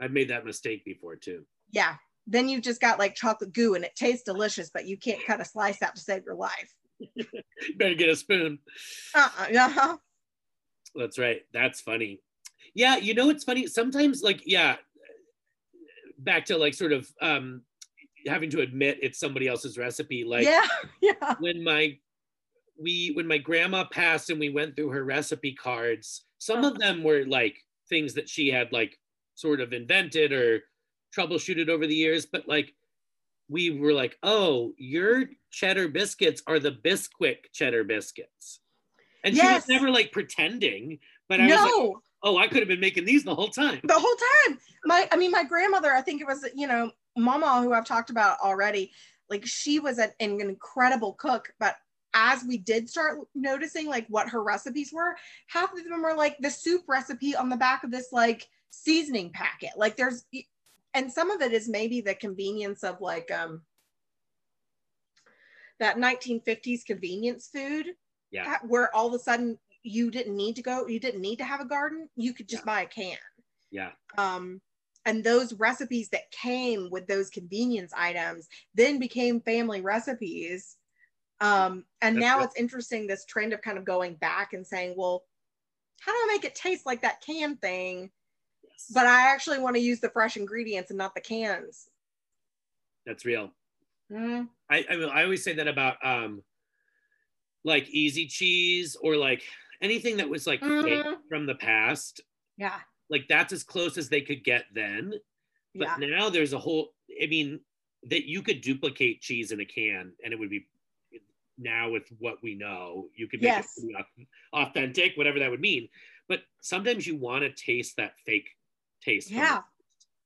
I've made that mistake before too. Yeah. Then you've just got like chocolate goo and it tastes delicious, but you can't cut a slice out to save your life. Better get a spoon. Uh-uh. uh-huh. That's right. That's funny. Yeah, you know it's funny. Sometimes, like, yeah, back to like sort of um having to admit it's somebody else's recipe. Like yeah. Yeah. when my we when my grandma passed and we went through her recipe cards, some of them were like things that she had like sort of invented or troubleshooted over the years, but like we were like, oh, your cheddar biscuits are the Bisquick cheddar biscuits. And she was never like pretending, but I was like, No. oh, I could have been making these the whole time. the whole time my i mean my grandmother i think it was you know mama who i've talked about already like she was an, an incredible cook but as we did start noticing like what her recipes were half of them were like the soup recipe on the back of this like seasoning packet like there's and some of it is maybe the convenience of like um that 1950s convenience food Yeah. where all of a sudden you didn't need to go you didn't need to have a garden you could just buy a can Yeah. um, and those recipes that came with those convenience items then became family recipes um, and That's now right. it's interesting this trend of kind of going back and saying well how do i make it taste like that can thing Yes. but i actually want to use the fresh ingredients and not the cans That's real. Mhm. I, I mean, I always say that about um like easy cheese or like anything that was like Mhm. from the past. yeah Like that's as close as they could get then. But yeah now there's a whole I mean that you could duplicate cheese in a can and it would be now with what we know, you could make Yes. it authentic, whatever that would mean. But sometimes you want to taste that fake taste. yeah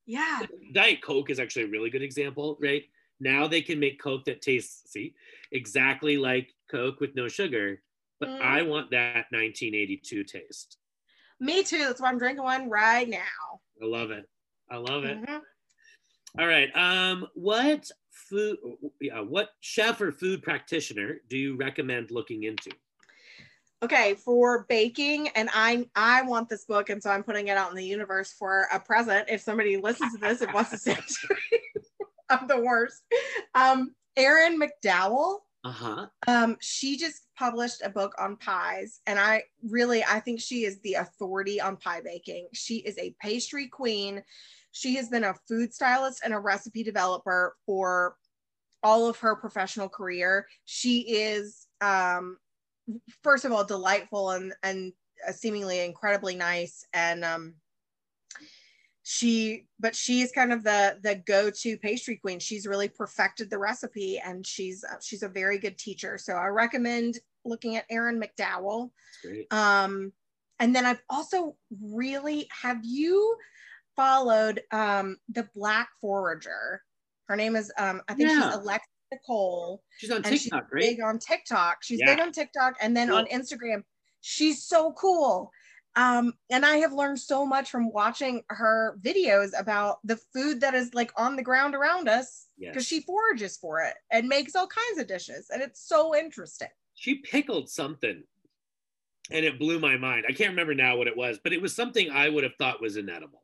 yeah Diet Coke is actually a really good example, right? Now they can make Coke that tastes, see, exactly like Coke with no sugar, but Mm. I want that 1982 taste. me too that's why i'm drinking one right now I love it. I love it. Mhm. All right. Um, what food? Yeah, what chef or food practitioner do you recommend looking into? Okay for baking and i i want this book and so i'm putting it out in the universe for a present. If somebody listens to this and wants to send it i'm the worst. Um erin mcdowell Uh huh. um she just published a book on pies and i really i think she is the authority on pie baking. She is a pastry queen. She has been a food stylist and a recipe developer for all of her professional career. She is um first of all delightful and and uh, seemingly incredibly nice. And um she but she's kind of the the go-to pastry queen. She's really perfected the recipe and she's uh, she's a very good teacher. So i recommend looking at erin mcdowell. Um and then i've also really have you followed um the black forager? Her name is um i think Yeah. she's alexis nicole She's on and she's TikTok, right? big on TikTok. She's Yeah. big on TikTok and then Cool. on Instagram. She's so cool. Um, and I have learned so much from watching her videos about the food that is like on the ground around us because Yes. she forages for it and makes all kinds of dishes. And it's so interesting. She pickled something and it blew my mind. I can't remember now what it was, but it was something I would have thought was inedible.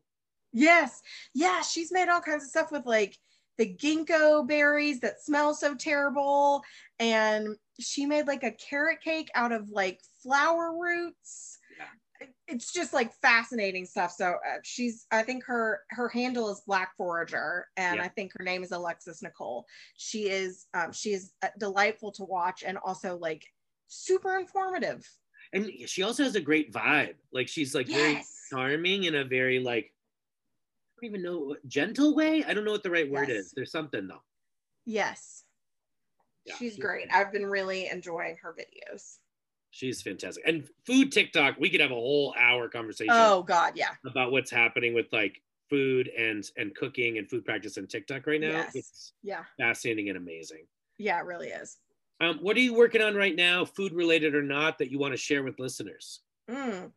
Yes. Yeah. She's made all kinds of stuff with like the ginkgo berries that smell so terrible. And she made like a carrot cake out of like flower roots. Yeah. It's just like fascinating stuff. So uh, she's, I think her her handle is Black Forager, and yeah. I think her name is Alexis Nicole. She is um, she is uh, delightful to watch and also like super informative. And she also has a great vibe. Like she's like yes. very charming in a very like don't even know gentle way. I don't know what the right word yes. is. There's something though. Yes. Yeah, she's, she's great. I've been really enjoying her videos. She's fantastic. And food TikTok, we could have a whole hour conversation. Oh God, yeah. About what's happening with like food and and cooking and food practice in TikTok right now. Yes. It's yeah. Fascinating and amazing. Yeah, it really is. Um, what are you working on right now, food related or not, that you want to share with listeners? Mm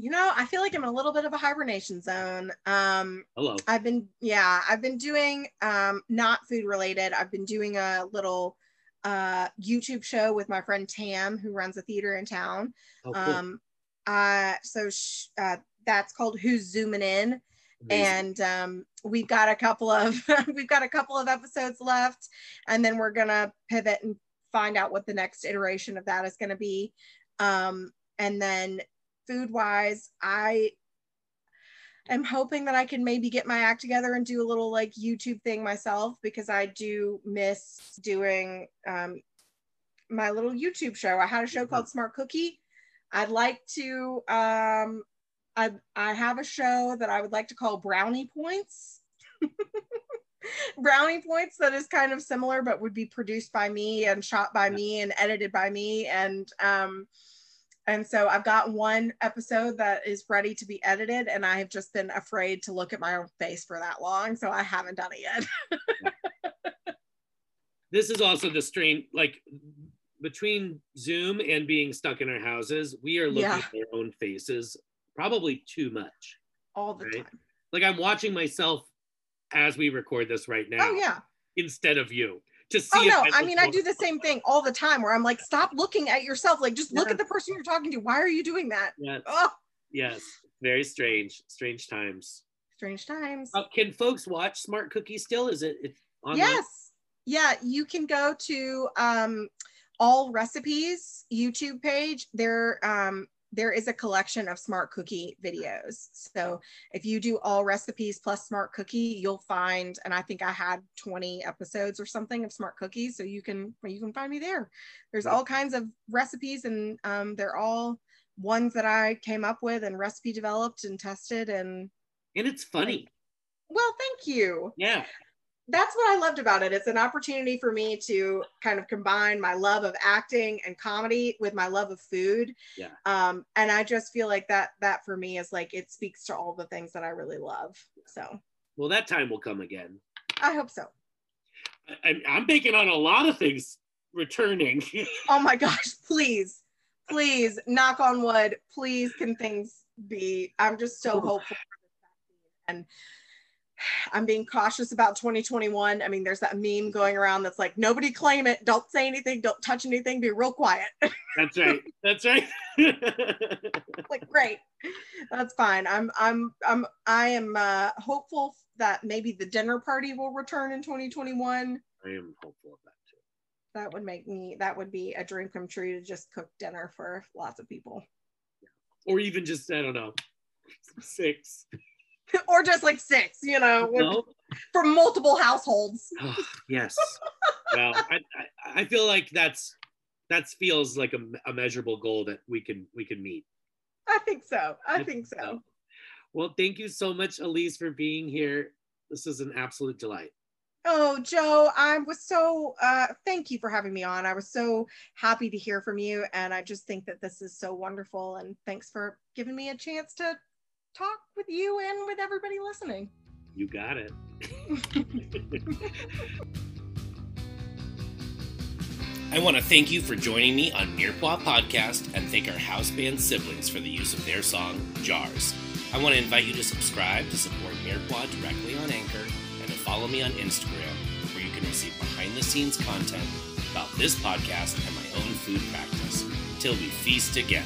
you know, I feel like I'm in a little bit of a hibernation zone. Um, Hello. I've been, yeah, I've been doing um, not food related. I've been doing a little uh, YouTube show with my friend Tam, who runs a theater in town. Oh, cool. Um, uh, so sh- uh, that's called Who's Zooming In. Amazing. And um, we've got a couple of we've got a couple of episodes left, and then we're gonna pivot and find out what the next iteration of that is going to be. Um, and then food wise, I am hoping that I can maybe get my act together and do a little like YouTube thing myself because I do miss doing um, my little YouTube show. I had a show called mm-hmm. Smart Cookie. I'd like to, um, I, I have a show that I would like to call Brownie Points. Brownie Points that is kind of similar, but would be produced by me and shot by me and edited by me. And um, and so I've got one episode that is ready to be edited, and I have just been afraid to look at my own face for that long. So I haven't done it yet. this is also the strain, like between Zoom and being stuck in our houses, we are looking yeah. at our own faces probably too much. All the right? time. Like I'm watching myself as we record this right oh, now. Oh, yeah. Instead of you to see. Oh no, I mean I do the same thing all the time where I'm like, stop looking at yourself. Like just look at the person you're talking to. Why are you doing that? Yes. Oh. Yes. Very strange. Strange times. Strange times. Uh, can folks watch Smart Cookie still? Is it it's online? Yes. Yeah, you can go to um Allrecipes YouTube page. There um there is a collection of smart cookie videos. So if you do Allrecipes plus smart cookie, you'll find, and I think I had 20 episodes or something of smart cookies. So you can, you can find me there. There's all kinds of recipes and um, they're all ones that I came up with and recipe developed and tested and. And it's funny. Well, thank you. Yeah that's what I loved about it. It's an opportunity for me to kind of combine my love of acting and comedy with my love of food. Yeah. Um, and I just feel like that that for me is like it speaks to all the things that I really love. So. Well, that time will come again. I hope so. I, I'm banking on a lot of things returning. oh my gosh! Please, please, knock on wood. Please, can things be? I'm just so hopeful. And I'm being cautious about 2021. I mean, there's that meme going around that's like, nobody claim it, don't say anything, don't touch anything, be real quiet. That's right. That's right. like, great. That's fine. I'm I'm I'm I am uh hopeful that maybe the dinner party will return in 2021. I am hopeful of that too. That would make me that would be a dream come true to just cook dinner for lots of people. Or even just, I don't know, six. or just like six, you know, no. for multiple households. Oh, yes. well, I, I, I feel like that's that feels like a, a, measurable goal that we can we can meet. I think so. I, I think so. so. Well, thank you so much, Elise, for being here. This is an absolute delight. Oh, Joe, I was so, uh, thank you for having me on. I was so happy to hear from you. And I just think that this is so wonderful. And thanks for giving me a chance to talk with you and with everybody listening. You got it. I want to thank you for joining me on Mirepoix Podcast and thank our house band siblings for the use of their song, Jars. I want to invite you to subscribe to support Mirepoix directly on Anchor and to follow me on Instagram, where you can receive behind the scenes content about this podcast and my own food practice. till we feast again.